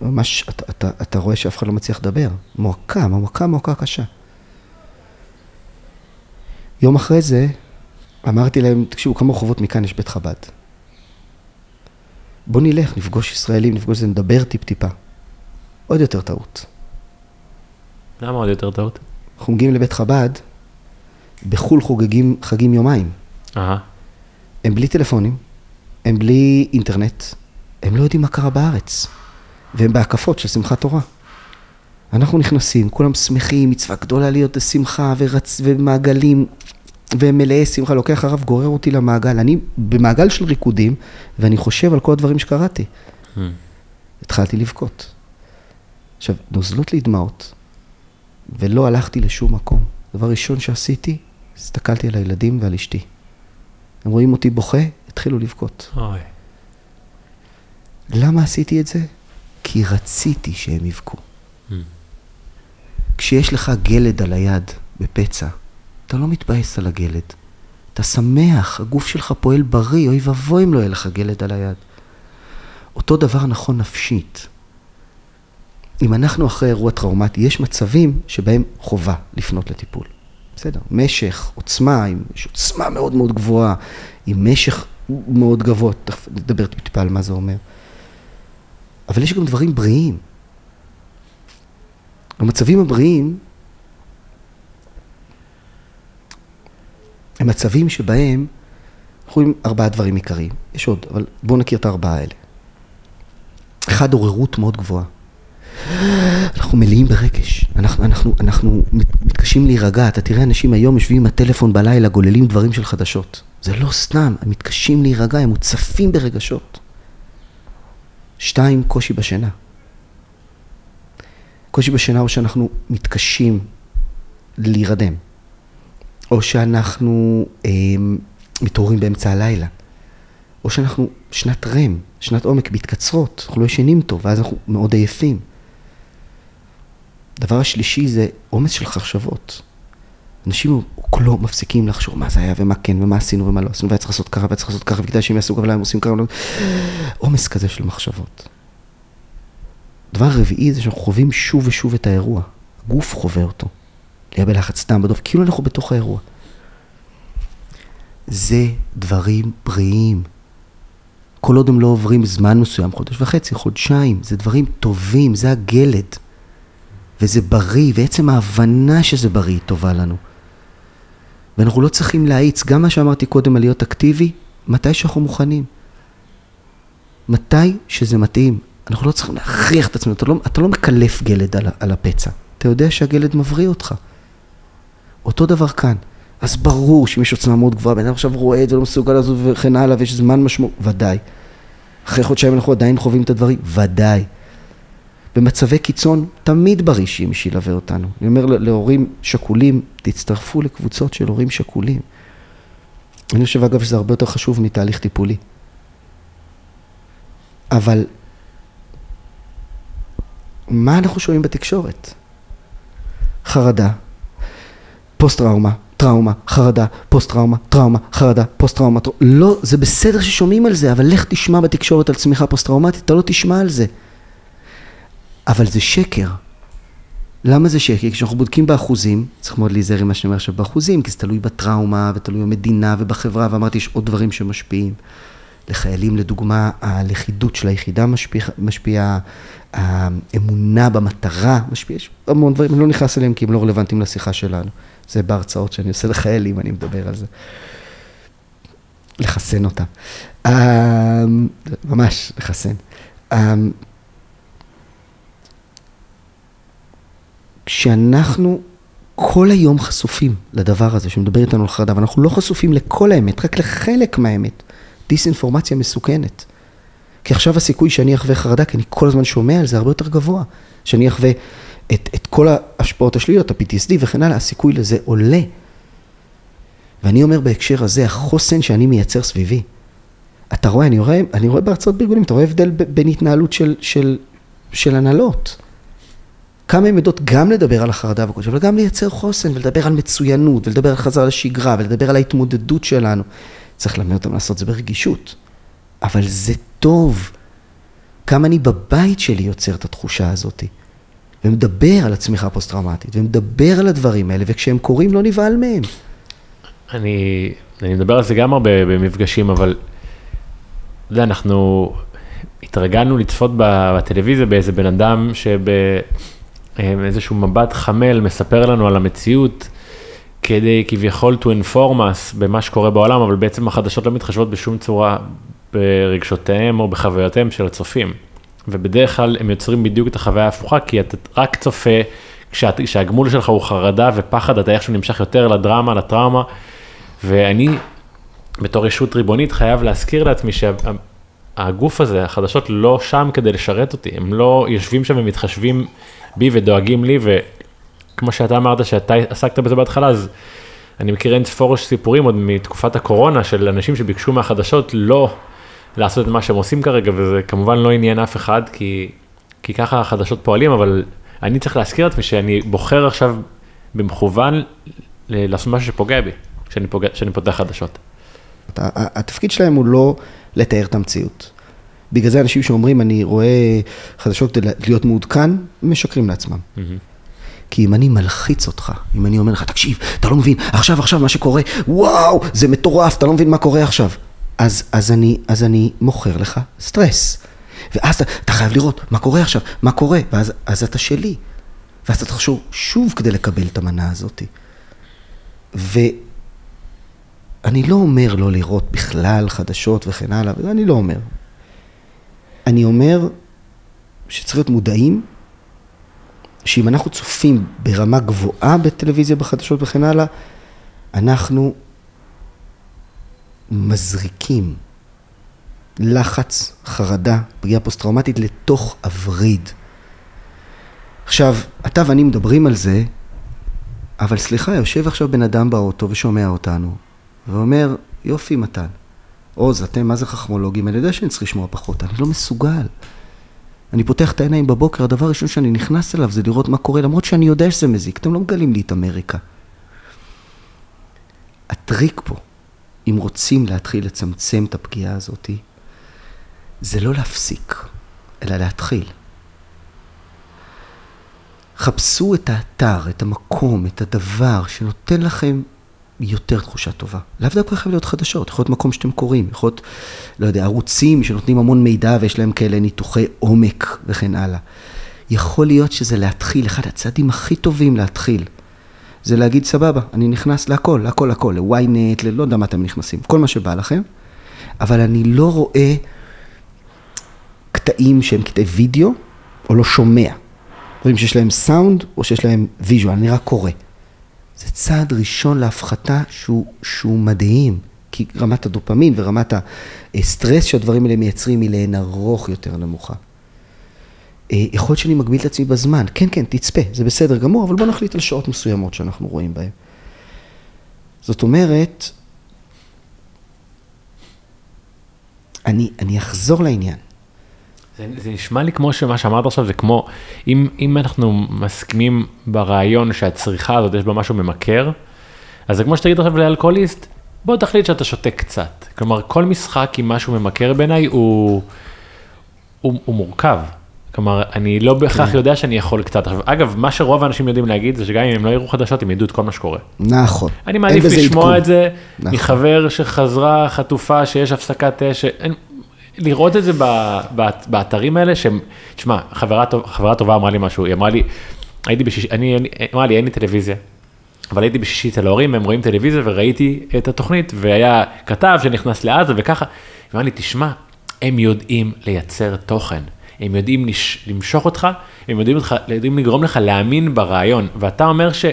ממש, אתה, אתה, אתה רואה שאף אחד לא מצליח לדבר. מועקה, מועקה, מועקה קשה. יום אחרי זה, אמרתי להם, תקשיבו, כמה רחובות מכאן יש בית חב"ד. בוא נלך, נפגוש ישראלים, נפגוש זה, נדבר טיפ-טיפה. עוד יותר טעות. למה עוד יותר טעות? אנחנו מגיעים לבית חב"ד, בחו"ל חוגגים חגים יומיים. אהה. הם בלי טלפונים, הם בלי אינטרנט, הם לא יודעים מה קרה בארץ, והם בהקפות של שמחת תורה. אנחנו נכנסים, כולם שמחים, מצווה גדולה להיות בשמחה ורצ... ומעגלים, והם מלאי שמחה, לוקח הרב, גורר אותי למעגל. אני במעגל של ריקודים, ואני חושב על כל הדברים שקראתי. Hmm. התחלתי לבכות. עכשיו, נוזלות לי דמעות, ולא הלכתי לשום מקום. דבר ראשון שעשיתי, הסתכלתי על הילדים ועל אשתי. הם רואים אותי בוכה, התחילו לבכות. אוי. למה עשיתי את זה? כי רציתי שהם יבכו. Hmm. כשיש לך גלד על היד בפצע, אתה לא מתבאס על הגלד. אתה שמח, הגוף שלך פועל בריא, אוי ואבוי אם לא יהיה לך גלד על היד. אותו דבר נכון נפשית. אם אנחנו אחרי אירוע טראומטי, יש מצבים שבהם חובה לפנות לטיפול. בסדר, משך, עוצמה, אם יש עוצמה מאוד מאוד גבוהה, עם משך מאוד גבוה, תכף נדבר טיפה על מה זה אומר. אבל יש גם דברים בריאים. המצבים הבריאים הם מצבים שבהם אנחנו רואים ארבעה דברים עיקריים. יש עוד, אבל בואו נכיר את הארבעה האלה. אחד, עוררות מאוד גבוהה. אנחנו מלאים ברגש, אנחנו, אנחנו, אנחנו מתקשים להירגע, אתה תראה אנשים היום יושבים עם הטלפון בלילה, גוללים דברים של חדשות. זה לא סתם, הם מתקשים להירגע, הם מוצפים ברגשות. שתיים, קושי בשינה. קושי בשינה או שאנחנו מתקשים להירדם. או שאנחנו אה, מתעוררים באמצע הלילה, או שאנחנו שנת רם, שנת עומק מתקצרות, אנחנו לא ישנים טוב, ואז אנחנו מאוד עייפים. הדבר השלישי זה עומס של חשבות. אנשים לא מפסיקים לחשוב מה זה היה ומה כן ומה עשינו ומה לא עשינו, והיה צריך לעשות ככה והיה צריך לעשות ככה, וכדאי שהם יעשו ככה, הם עושים ככה, עומס כזה של מחשבות. דבר רביעי זה שאנחנו חווים שוב ושוב את האירוע. הגוף חווה אותו. להיות בלחץ דם בדוב, כאילו אנחנו בתוך האירוע. זה דברים בריאים. כל עוד הם לא עוברים זמן מסוים, חודש וחצי, חודשיים, זה דברים טובים, זה הגלד. וזה בריא, ועצם ההבנה שזה בריא טובה לנו. ואנחנו לא צריכים להאיץ, גם מה שאמרתי קודם על להיות אקטיבי, מתי שאנחנו מוכנים. מתי שזה מתאים. אנחנו לא צריכים להכריח את עצמנו, אתה לא, אתה לא מקלף גלד על, על הפצע. אתה יודע שהגלד מבריא אותך. אותו דבר כאן. אז ברור שאם יש עוצמה מאוד גבוהה, בן אדם עכשיו רואה את זה, לא מסוגל לזוז וכן הלאה, ויש זמן משמעות, ודאי. אחרי חודשיים אנחנו עדיין חווים את הדברים, ודאי. במצבי קיצון, תמיד בריא שיהיה מי שילווה אותנו. אני אומר להורים שכולים, תצטרפו לקבוצות של הורים שכולים. אני חושב, אגב, שזה הרבה יותר חשוב מתהליך טיפולי. אבל מה אנחנו שומעים בתקשורת? חרדה, פוסט-טראומה, טראומה, חרדה, פוסט-טראומה, טראומה, חרדה, פוסט-טראומה. לא, זה בסדר ששומעים על זה, אבל לך תשמע בתקשורת על צמיחה פוסט-טראומטית, אתה לא תשמע על זה. אבל זה שקר. למה זה שקר? כי כשאנחנו בודקים באחוזים, צריך מאוד להיזהר עם מה שאני אומר עכשיו באחוזים, כי זה תלוי בטראומה ותלוי במדינה ובחברה, ואמרתי, יש עוד דברים שמשפיעים. לחיילים, לדוגמה, הלכידות של היחידה משפיעה, משפיע, האמונה במטרה משפיעה, יש המון דברים, אני לא נכנס אליהם כי הם לא רלוונטיים לשיחה שלנו. זה בהרצאות שאני עושה לחיילים, אני מדבר על זה. לחסן אותם. אמ, ממש, לחסן. כשאנחנו כל היום חשופים לדבר הזה שמדבר איתנו על חרדה, ואנחנו לא חשופים לכל האמת, רק לחלק מהאמת. דיסאינפורמציה מסוכנת. כי עכשיו הסיכוי שאני אחווה חרדה, כי אני כל הזמן שומע על זה, הרבה יותר גבוה. שאני אחווה את, את כל ההשפעות השליליות, ה-PTSD וכן הלאה, הסיכוי לזה עולה. ואני אומר בהקשר הזה, החוסן שאני מייצר סביבי. אתה רואה, אני רואה, אני רואה בהרצאות בארגונים, אתה רואה הבדל בין התנהלות של, של, של הנהלות. כמה הן יודעות גם לדבר על החרדה והקודש, אבל גם לייצר חוסן ולדבר על מצוינות ולדבר על חזרה לשגרה ולדבר על ההתמודדות שלנו. צריך ללמד אותם לעשות את זה ברגישות. אבל זה טוב. כמה אני בבית שלי יוצר את התחושה הזאת. ומדבר על הצמיחה הפוסט-טראומטית, ומדבר על הדברים האלה, וכשהם קורים לא נבהל מהם. אני, אני מדבר על זה גם הרבה במפגשים, אבל, אתה יודע, אנחנו התרגלנו לצפות בטלוויזיה באיזה בן אדם שבאיזשהו מבט חמל מספר לנו על המציאות. כדי כביכול to inform us במה שקורה בעולם, אבל בעצם החדשות לא מתחשבות בשום צורה ברגשותיהם או בחוויותיהם של הצופים. ובדרך כלל הם יוצרים בדיוק את החוויה ההפוכה, כי אתה רק צופה, כשהגמול שלך הוא חרדה ופחד, אתה איכשהו נמשך יותר לדרמה, לטראומה. ואני, בתור ישות ריבונית, חייב להזכיר לעצמי שהגוף הזה, החדשות לא שם כדי לשרת אותי, הם לא יושבים שם ומתחשבים בי ודואגים לי, ו... כמו שאתה אמרת שאתה עסקת בזה בהתחלה, אז אני מכיר אין ספור סיפורים עוד מתקופת הקורונה של אנשים שביקשו מהחדשות לא לעשות את מה שהם עושים כרגע, וזה כמובן לא עניין אף אחד, כי, כי ככה החדשות פועלים, אבל אני צריך להזכיר לעצמי שאני בוחר עכשיו במכוון לעשות משהו שפוגע בי, כשאני, כשאני פותח חדשות. התפקיד שלהם הוא לא לתאר את המציאות. בגלל זה אנשים שאומרים, אני רואה חדשות כדי להיות מעודכן, משקרים לעצמם. Mm-hmm. כי אם אני מלחיץ אותך, אם אני אומר לך, תקשיב, אתה לא מבין, עכשיו, עכשיו, מה שקורה, וואו, זה מטורף, אתה לא מבין מה קורה עכשיו. אז, אז, אני, אז אני מוכר לך סטרס. ואז אתה, אתה חייב לראות מה קורה עכשיו, מה קורה, ואז אז אתה שלי. ואז אתה תחשוב שוב כדי לקבל את המנה הזאת. ואני לא אומר לא לראות בכלל חדשות וכן הלאה, אני לא אומר. אני אומר שצריך להיות מודעים שאם אנחנו צופים ברמה גבוהה בטלוויזיה, בחדשות וכן הלאה, אנחנו מזריקים לחץ, חרדה, פגיעה פוסט-טראומטית לתוך הווריד. עכשיו, אתה ואני מדברים על זה, אבל סליחה, יושב עכשיו בן אדם באוטו ושומע אותנו, ואומר, יופי מתן, עוז, אתם מה זה חכמולוגים? אני יודע שאני צריך לשמוע פחות, אני לא מסוגל. אני פותח את העיניים בבוקר, הדבר הראשון שאני נכנס אליו זה לראות מה קורה, למרות שאני יודע שזה מזיק, אתם לא מגלים לי את אמריקה. הטריק פה, אם רוצים להתחיל לצמצם את הפגיעה הזאת, זה לא להפסיק, אלא להתחיל. חפשו את האתר, את המקום, את הדבר שנותן לכם יותר תחושה טובה. לאו דווקא חייב להיות חדשות, יכול להיות מקום שאתם קוראים, יכול להיות, לא יודע, ערוצים שנותנים המון מידע ויש להם כאלה ניתוחי עומק וכן הלאה. יכול להיות שזה להתחיל, אחד הצעדים הכי טובים להתחיל. זה להגיד, סבבה, אני נכנס להכל, להכל, להכל, ל-ynet, ללא יודע מה אתם נכנסים, כל מה שבא לכם, אבל אני לא רואה קטעים שהם קטעי וידאו, או לא שומע. דברים שיש להם סאונד, או שיש להם visual, אני רק קורא. זה צעד ראשון להפחתה שהוא, שהוא מדהים, כי רמת הדופמין ורמת הסטרס שהדברים האלה מייצרים היא לאין ערוך יותר נמוכה. אה, יכול להיות שאני מגביל את עצמי בזמן, כן, כן, תצפה, זה בסדר גמור, אבל בוא נחליט על שעות מסוימות שאנחנו רואים בהן. זאת אומרת, אני, אני אחזור לעניין. זה, זה נשמע לי כמו שמה שאמרת עכשיו זה כמו אם, אם אנחנו מסכימים ברעיון שהצריכה הזאת יש בה משהו ממכר, אז זה כמו שתגיד עכשיו לאלכוהוליסט, בוא תחליט שאתה שותה קצת. כלומר כל משחק עם משהו ממכר בעיניי הוא, הוא, הוא מורכב. כלומר אני לא בהכרח כן. יודע שאני יכול קצת. אגב מה שרוב האנשים יודעים להגיד זה שגם אם הם לא יראו חדשות הם ידעו את כל מה שקורה. נכון. אני מעדיף לשמוע עדכון. את זה נכון. מחבר שחזרה חטופה שיש הפסקת אש. לראות את זה באתרים האלה, שהם, תשמע, חברה, חברה טובה אמרה לי משהו, היא אמרה לי, הייתי בשישי, אני, אמרה לי, אין לי טלוויזיה, אבל הייתי בשישי אצל ההורים, הם רואים טלוויזיה וראיתי את התוכנית, והיה כתב שנכנס לעזה וככה, היא אמרה לי, תשמע, הם יודעים לייצר תוכן, הם יודעים לש, למשוך אותך, הם יודעים, אותך, יודעים לגרום לך להאמין ברעיון, ואתה אומר ש...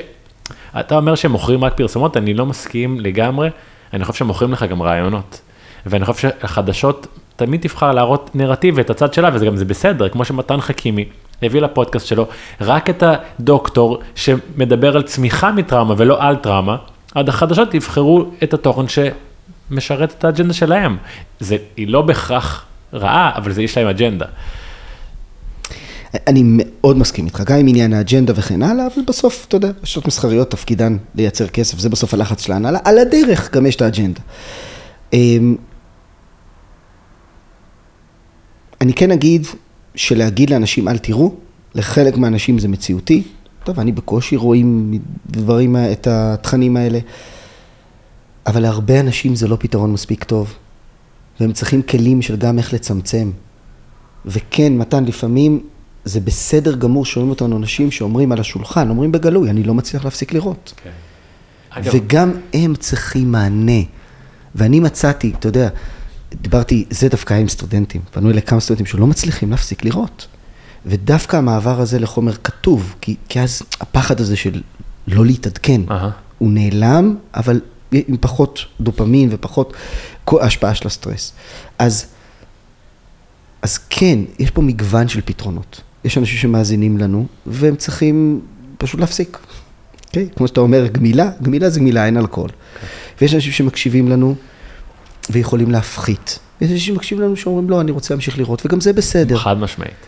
אתה אומר שהם מוכרים רק פרסומות, אני לא מסכים לגמרי, אני חושב שהם מוכרים לך גם רעיונות. ואני חושב שהחדשות תמיד תבחר להראות נרטיב ואת הצד שלה, וזה גם זה בסדר, כמו שמתן חכימי הביא לפודקאסט שלו רק את הדוקטור שמדבר על צמיחה מטראומה ולא על טראומה, עד החדשות יבחרו את התוכן שמשרת את האג'נדה שלהם. זה, היא לא בהכרח רעה, אבל זה יש להם אג'נדה. אני מאוד מסכים איתך, גם עם עניין האג'נדה וכן הלאה, אבל בסוף, אתה יודע, רשתות מסחריות תפקידן לייצר כסף, זה בסוף הלחץ של ההנהלה, על הדרך גם יש את האג'נדה. אני כן אגיד שלהגיד לאנשים אל תראו, לחלק מהאנשים זה מציאותי. טוב, אני בקושי רואים דברים, את התכנים האלה, אבל להרבה אנשים זה לא פתרון מספיק טוב, והם צריכים כלים של גם איך לצמצם. וכן, מתן, לפעמים זה בסדר גמור שומעים אותנו אנשים שאומרים על השולחן, אומרים בגלוי, אני לא מצליח להפסיק לראות. Okay. כן. וגם הם צריכים מענה. ואני מצאתי, אתה יודע, דיברתי, זה דווקא עם סטודנטים, פנו אליי כמה סטודנטים שלא מצליחים להפסיק לראות. ודווקא המעבר הזה לחומר כתוב, כי, כי אז הפחד הזה של לא להתעדכן, uh-huh. הוא נעלם, אבל עם פחות דופמין ופחות השפעה של הסטרס. אז, אז כן, יש פה מגוון של פתרונות. יש אנשים שמאזינים לנו, והם צריכים פשוט להפסיק. Okay? אוקיי? כמו שאתה אומר, גמילה, גמילה זה גמילה, אין אלכוהול. Okay. אוקיי. ויש אנשים שמקשיבים לנו, ויכולים להפחית. יש אנשים שמקשיבים לנו שאומרים, לא, אני רוצה להמשיך לראות, וגם זה בסדר. חד משמעית.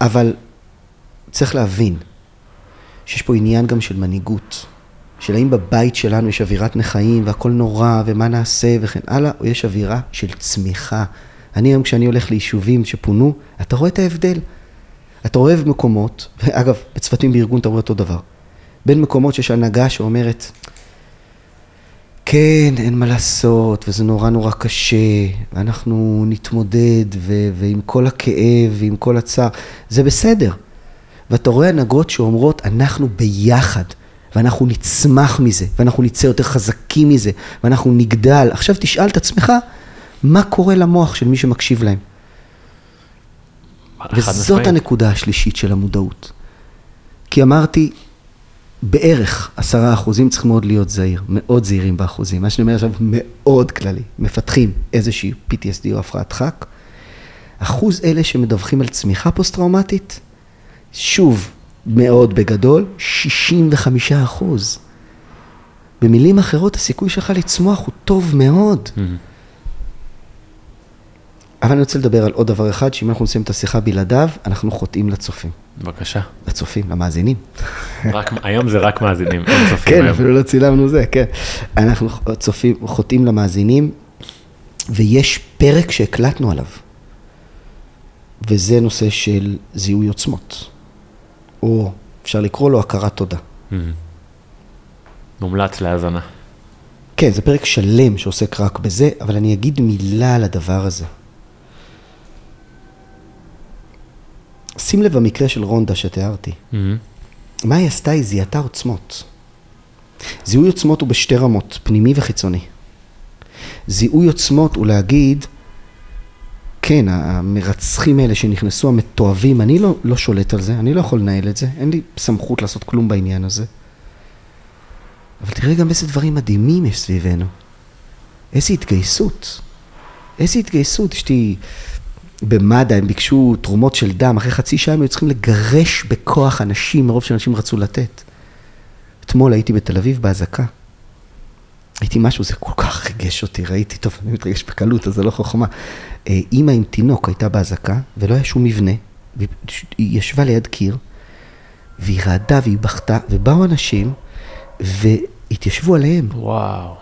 אבל צריך להבין שיש פה עניין גם של מנהיגות. של האם בבית שלנו יש אווירת נכאים והכל נורא ומה נעשה וכן הלאה, או יש אווירה של צמיחה. אני היום כשאני הולך ליישובים שפונו, אתה רואה את ההבדל. אתה רואה במקומות, ואגב, בצוותים בארגון אתה רואה אותו דבר. בין מקומות שיש הנהגה שאומרת, כן, אין מה לעשות, וזה נורא נורא קשה, ואנחנו נתמודד, ו- ועם כל הכאב, ועם כל הצער, זה בסדר. ואתה רואה הנהגות שאומרות, אנחנו ביחד, ואנחנו נצמח מזה, ואנחנו נצא יותר חזקים מזה, ואנחנו נגדל. עכשיו תשאל את עצמך, מה קורה למוח של מי שמקשיב להם? וזאת הנקודה השלישית של המודעות. כי אמרתי, בערך עשרה אחוזים צריך מאוד להיות זהיר, מאוד זהירים באחוזים. מה שאני אומר עכשיו מאוד כללי, מפתחים איזושהי PTSD או הפרעת דחק. אחוז אלה שמדווחים על צמיחה פוסט-טראומטית, שוב, מאוד בגדול, 65 אחוז. במילים אחרות, הסיכוי שלך לצמוח הוא טוב מאוד. Mm-hmm. אבל אני רוצה לדבר על עוד דבר אחד, שאם אנחנו נסיים את השיחה בלעדיו, אנחנו חוטאים לצופים. בבקשה. לצופים, למאזינים. רק, היום זה רק מאזינים, אין צופים כן, היום. אפילו לא צילמנו זה, כן. אנחנו צופים, חוטאים למאזינים, ויש פרק שהקלטנו עליו, וזה נושא של זיהוי עוצמות, או אפשר לקרוא לו הכרת תודה. מומלץ להאזנה. כן, זה פרק שלם שעוסק רק בזה, אבל אני אגיד מילה על הדבר הזה. שים לב במקרה של רונדה שתיארתי. מהמם. מה היא עשתה? היא זיהתה עוצמות. זיהוי עוצמות הוא בשתי רמות, פנימי וחיצוני. זיהוי עוצמות הוא להגיד, כן, המרצחים האלה שנכנסו, המתועבים, אני לא, לא שולט על זה, אני לא יכול לנהל את זה, אין לי סמכות לעשות כלום בעניין הזה. אבל תראה גם איזה דברים מדהימים יש סביבנו. איזה התגייסות. איזה התגייסות. אשתי במד"א, הם ביקשו תרומות של דם, אחרי חצי שעה הם היו צריכים לגרש בכוח אנשים, מרוב שאנשים רצו לתת. אתמול הייתי בתל אביב באזעקה. הייתי משהו, זה כל כך ריגש אותי, ראיתי, טוב, אני מתרגש בקלות, אז זה לא חוכמה. אה, אימא עם תינוק הייתה באזעקה, ולא היה שום מבנה, והיא היא ישבה ליד קיר, והיא רעדה והיא בכתה, ובאו אנשים, והתיישבו עליהם, וואו,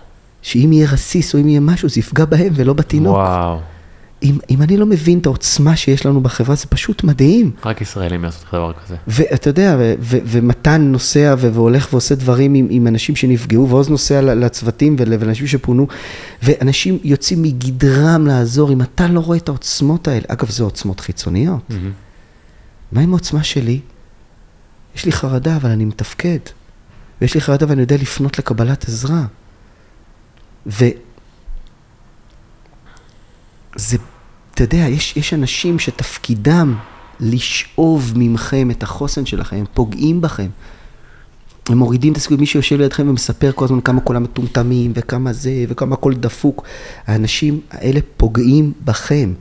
שאם יהיה רסיס או אם יהיה משהו, זה יפגע בהם ולא בתינוק. וואו. אם, אם אני לא מבין את העוצמה שיש לנו בחברה, זה פשוט מדהים. רק ישראלים יעשו דבר כזה. ואתה יודע, ו- ו- ומתן נוסע ו- והולך ועושה דברים עם, עם אנשים שנפגעו, ועוז נוסע לצוותים ול- ולאנשים שפונו, ואנשים יוצאים מגדרם לעזור, אם אתה לא רואה את העוצמות האלה, אגב, זה עוצמות חיצוניות. מהמם. מה עם העוצמה שלי? יש לי חרדה, אבל אני מתפקד. ויש לי חרדה ואני יודע לפנות לקבלת עזרה. ו... זה, אתה יודע, יש, יש אנשים שתפקידם לשאוב ממכם את החוסן שלכם, הם פוגעים בכם. הם מורידים את הסיכוי, מי שיושב לידכם ומספר כל הזמן כמה כולם מטומטמים, וכמה זה, וכמה הכל דפוק. האנשים האלה פוגעים בכם.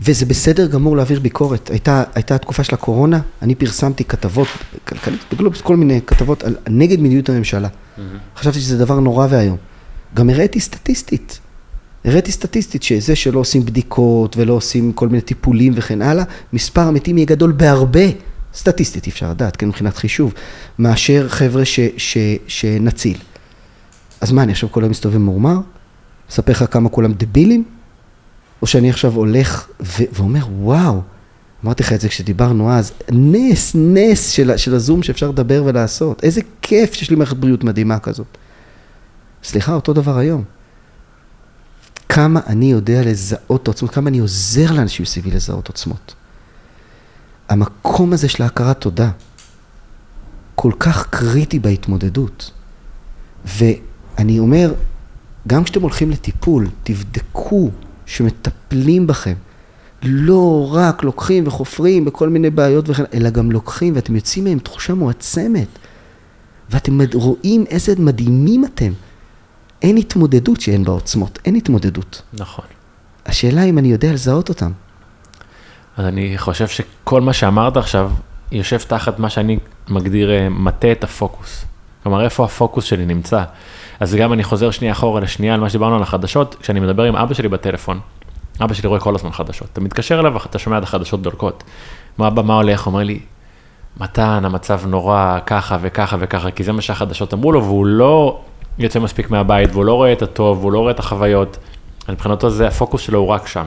וזה בסדר גמור להעביר ביקורת. הייתה, הייתה תקופה של הקורונה, אני פרסמתי כתבות, כלכלית, בגלובס, כל מיני כתבות על, נגד מדיניות הממשלה. חשבתי שזה דבר נורא ואיום. גם הראיתי סטטיסטית. הראיתי סטטיסטית שזה שלא עושים בדיקות ולא עושים כל מיני טיפולים וכן הלאה, מספר המתים יהיה גדול בהרבה, סטטיסטית אי אפשר לדעת, כן, מבחינת חישוב, מאשר חבר'ה ש, ש, שנציל. אז מה, אני עכשיו כל היום מסתובב ממורמר? אספר לך כמה כולם דבילים? או שאני עכשיו הולך ו- ואומר, וואו, אמרתי לך את זה כשדיברנו אז, נס, נס של, של הזום שאפשר לדבר ולעשות. איזה כיף שיש לי מערכת בריאות מדהימה כזאת. סליחה, אותו דבר היום. כמה אני יודע לזהות עוצמות, כמה אני עוזר לאנשים סביבי לזהות עוצמות. המקום הזה של ההכרת תודה, כל כך קריטי בהתמודדות. ואני אומר, גם כשאתם הולכים לטיפול, תבדקו שמטפלים בכם. לא רק לוקחים וחופרים בכל מיני בעיות וכן, אלא גם לוקחים ואתם יוצאים מהם תחושה מועצמת. ואתם רואים איזה מדהימים אתם. אין התמודדות שאין בה עוצמות, אין התמודדות. נכון. השאלה אם אני יודע לזהות אותם. אז אני חושב שכל מה שאמרת עכשיו יושב תחת מה שאני מגדיר אה, מטה את הפוקוס. כלומר, איפה הפוקוס שלי נמצא. אז גם אני חוזר שנייה אחורה לשנייה על מה שדיברנו על החדשות, כשאני מדבר עם אבא שלי בטלפון, אבא שלי רואה כל הזמן חדשות. אתה מתקשר אליו ואתה שומע את החדשות דולקות. מה אבא, מה הולך? אומר לי, מתן, המצב נורא, ככה וככה וככה, כי זה מה שהחדשות אמרו לו, והוא לא יוצא מספיק מהבית, והוא לא רואה את הטוב, והוא לא רואה את החוויות. אז מבחינתו זה, הפוקוס שלו הוא רק שם.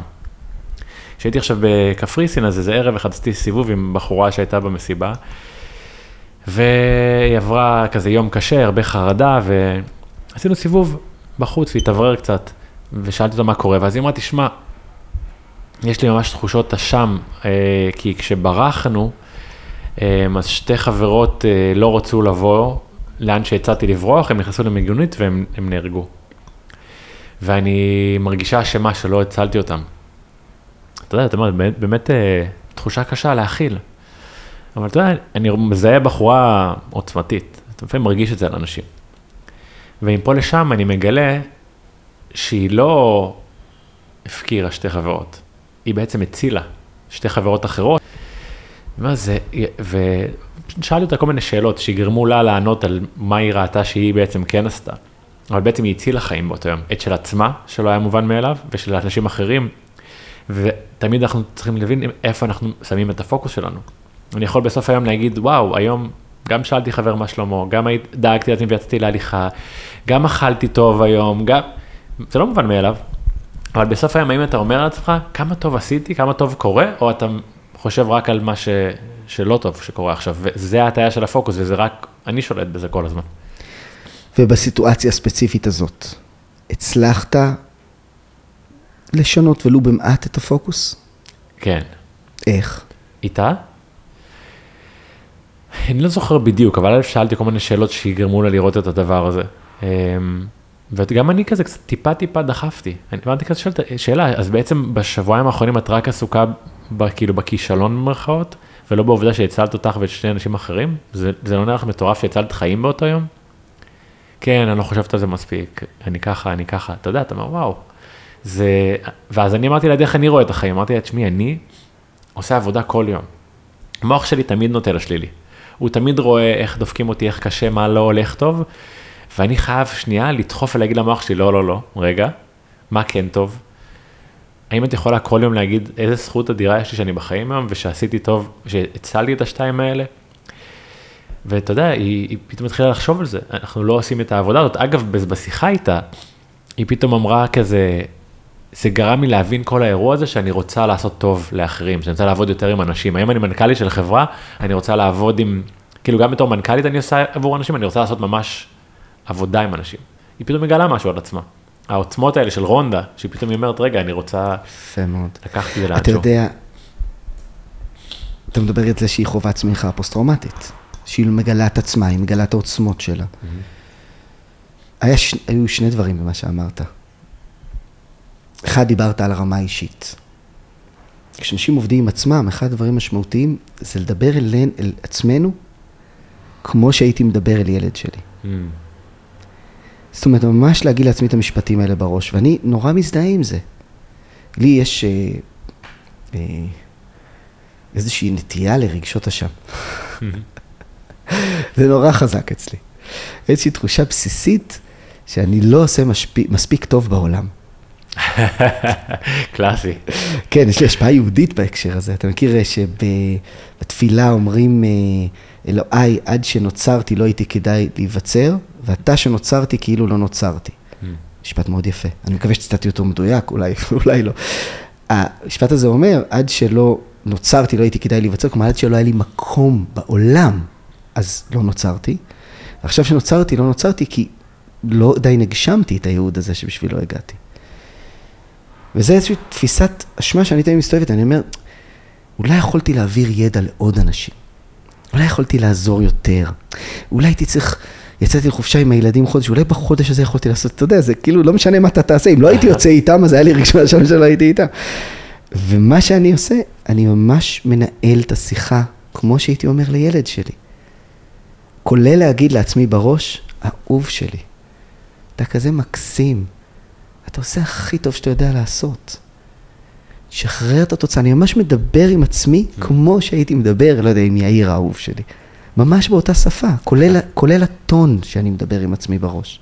כשהייתי עכשיו בקפריסין, אז איזה ערב אחד עשיתי סיבוב עם בחורה שהייתה במסיבה, והיא עברה כזה יום קשה, הרבה חרדה, ועשינו סיבוב בחוץ, והתאוורר קצת, ושאלתי אותה מה קורה, ואז היא אמרה, תשמע, יש לי ממש תחושות אשם, אה, כי כשברחנו, אה, אז שתי חברות אה, לא רצו לבוא לאן שהצעתי לברוח, הם נכנסו למיגונית והם הם נהרגו. ואני מרגישה אשמה שלא הצלתי אותם. אתה יודע, אתה אומר, באמת, באמת אה, תחושה קשה להכיל. אבל אתה יודע, אני מזהה בחורה עוצמתית, אתה לפעמים מרגיש את זה על אנשים. ומפה לשם אני מגלה שהיא לא הפקירה שתי חברות, היא בעצם הצילה שתי חברות אחרות. מה זה, ושאלתי אותה כל מיני שאלות שיגרמו לה לענות על מה היא ראתה שהיא בעצם כן עשתה. אבל בעצם היא הצילה חיים באותו יום, את של עצמה, שלא היה מובן מאליו, ושל אנשים אחרים, ותמיד אנחנו צריכים להבין איפה אנחנו שמים את הפוקוס שלנו. אני יכול בסוף היום להגיד, וואו, היום גם שאלתי חבר מה שלמה, גם דאגתי לעצמי ויצאתי להליכה, גם אכלתי טוב היום, גם, זה לא מובן מאליו, אבל בסוף היום האם אתה אומר לעצמך, כמה טוב עשיתי, כמה טוב קורה, או אתה חושב רק על מה ש... שלא טוב שקורה עכשיו, וזה ההטייה של הפוקוס, וזה רק, אני שולט בזה כל הזמן. ובסיטואציה הספציפית הזאת, הצלחת לשנות ולו במעט את הפוקוס? כן. איך? איתה? אני לא זוכר בדיוק, אבל אלף שאלתי כל מיני שאלות שיגרמו לה לראות את הדבר הזה. אמ, וגם אני כזה קצת טיפה טיפה דחפתי. אני אמרתי כזה שאלת, שאלה, אז בעצם בשבועיים האחרונים את רק עסוקה ב, כאילו בכישלון במרכאות, ולא בעובדה שהצלת אותך ואת שני אנשים אחרים? זה, זה לא נראה לך מטורף שהצלת חיים באותו יום? כן, אני לא חושבת על זה מספיק, אני ככה, אני ככה, אתה יודע, אתה אומר, וואו. זה, ואז אני אמרתי לה, איך אני רואה את החיים? אמרתי לה, תשמעי, אני עושה עבודה כל יום. המוח שלי תמיד נוטה לשלילי. הוא תמיד רואה איך דופקים אותי, איך קשה, מה לא הולך טוב, ואני חייב שנייה לדחוף ולהגיד למוח שלי, לא, לא, לא, רגע, מה כן טוב? האם את יכולה כל יום להגיד איזה זכות אדירה יש לי שאני בחיים היום ושעשיתי טוב, שהצלתי את השתיים האלה? ואתה יודע, היא, היא פתאום התחילה לחשוב על זה, אנחנו לא עושים את העבודה הזאת. אגב, בשיחה איתה, היא פתאום אמרה כזה, זה גרם לי להבין כל האירוע הזה שאני רוצה לעשות טוב לאחרים, שאני רוצה לעבוד יותר עם אנשים. היום אני מנכ"לית של חברה, אני רוצה לעבוד עם, כאילו גם בתור מנכ"לית אני עושה עבור אנשים, אני רוצה לעשות ממש עבודה עם אנשים. היא פתאום מגלה משהו על עצמה. העוצמות האלה של רונדה, שהיא פתאום אומרת, רגע, אני רוצה לקחת את זה לאנשהו. אתה יודע, אתה מדבר על זה שהיא חווה צמיחה פוסט-טראומטית, שהיא מגלה את עצמה, היא מגלה את העוצמות שלה. Mm-hmm. היה ש... היו שני דברים במה שאמרת. אחד, דיברת על הרמה האישית. כשאנשים עובדים עם עצמם, אחד הדברים המשמעותיים זה לדבר אל, אל עצמנו כמו שהייתי מדבר אל ילד שלי. Mm. זאת אומרת, ממש להגיד לעצמי את המשפטים האלה בראש, ואני נורא מזדהה עם זה. לי יש אה, אה, איזושהי נטייה לרגשות אשם. זה נורא חזק אצלי. איזושהי תחושה בסיסית שאני לא עושה משפיק, מספיק טוב בעולם. קלאסי. כן, יש לי השפעה יהודית בהקשר הזה. אתה מכיר שבתפילה אומרים, אה, אלוהי, עד שנוצרתי לא הייתי כדאי להיווצר, ואתה שנוצרתי כאילו לא נוצרתי. Mm. משפט מאוד יפה. אני מקווה שציטטתי אותו מדויק, אולי, אולי לא. המשפט הזה אומר, עד שלא נוצרתי לא הייתי כדאי להיווצר, כלומר, עד שלא היה לי מקום בעולם, אז לא נוצרתי. ועכשיו שנוצרתי, לא נוצרתי כי לא די נגשמתי את הייעוד הזה שבשבילו הגעתי. וזה איזושהי תפיסת אשמה שאני תמיד מסתובבת, אני אומר, אולי יכולתי להעביר ידע לעוד אנשים. אולי יכולתי לעזור יותר. אולי הייתי צריך, יצאתי לחופשה עם הילדים חודש, אולי בחודש הזה יכולתי לעשות, אתה יודע, זה כאילו לא משנה מה אתה תעשה, אם לא הייתי יוצא איתם, אז היה לי רגשי אשם שלא הייתי איתם. ומה שאני עושה, אני ממש מנהל את השיחה כמו שהייתי אומר לילד שלי. כולל להגיד לעצמי בראש, אהוב שלי, אתה כזה מקסים, אתה עושה הכי טוב שאתה יודע לעשות. שחרר את התוצאה, אני ממש מדבר עם עצמי mm. כמו שהייתי מדבר, לא יודע, עם יאיר האהוב שלי. ממש באותה שפה, כולל, כולל הטון שאני מדבר עם עצמי בראש.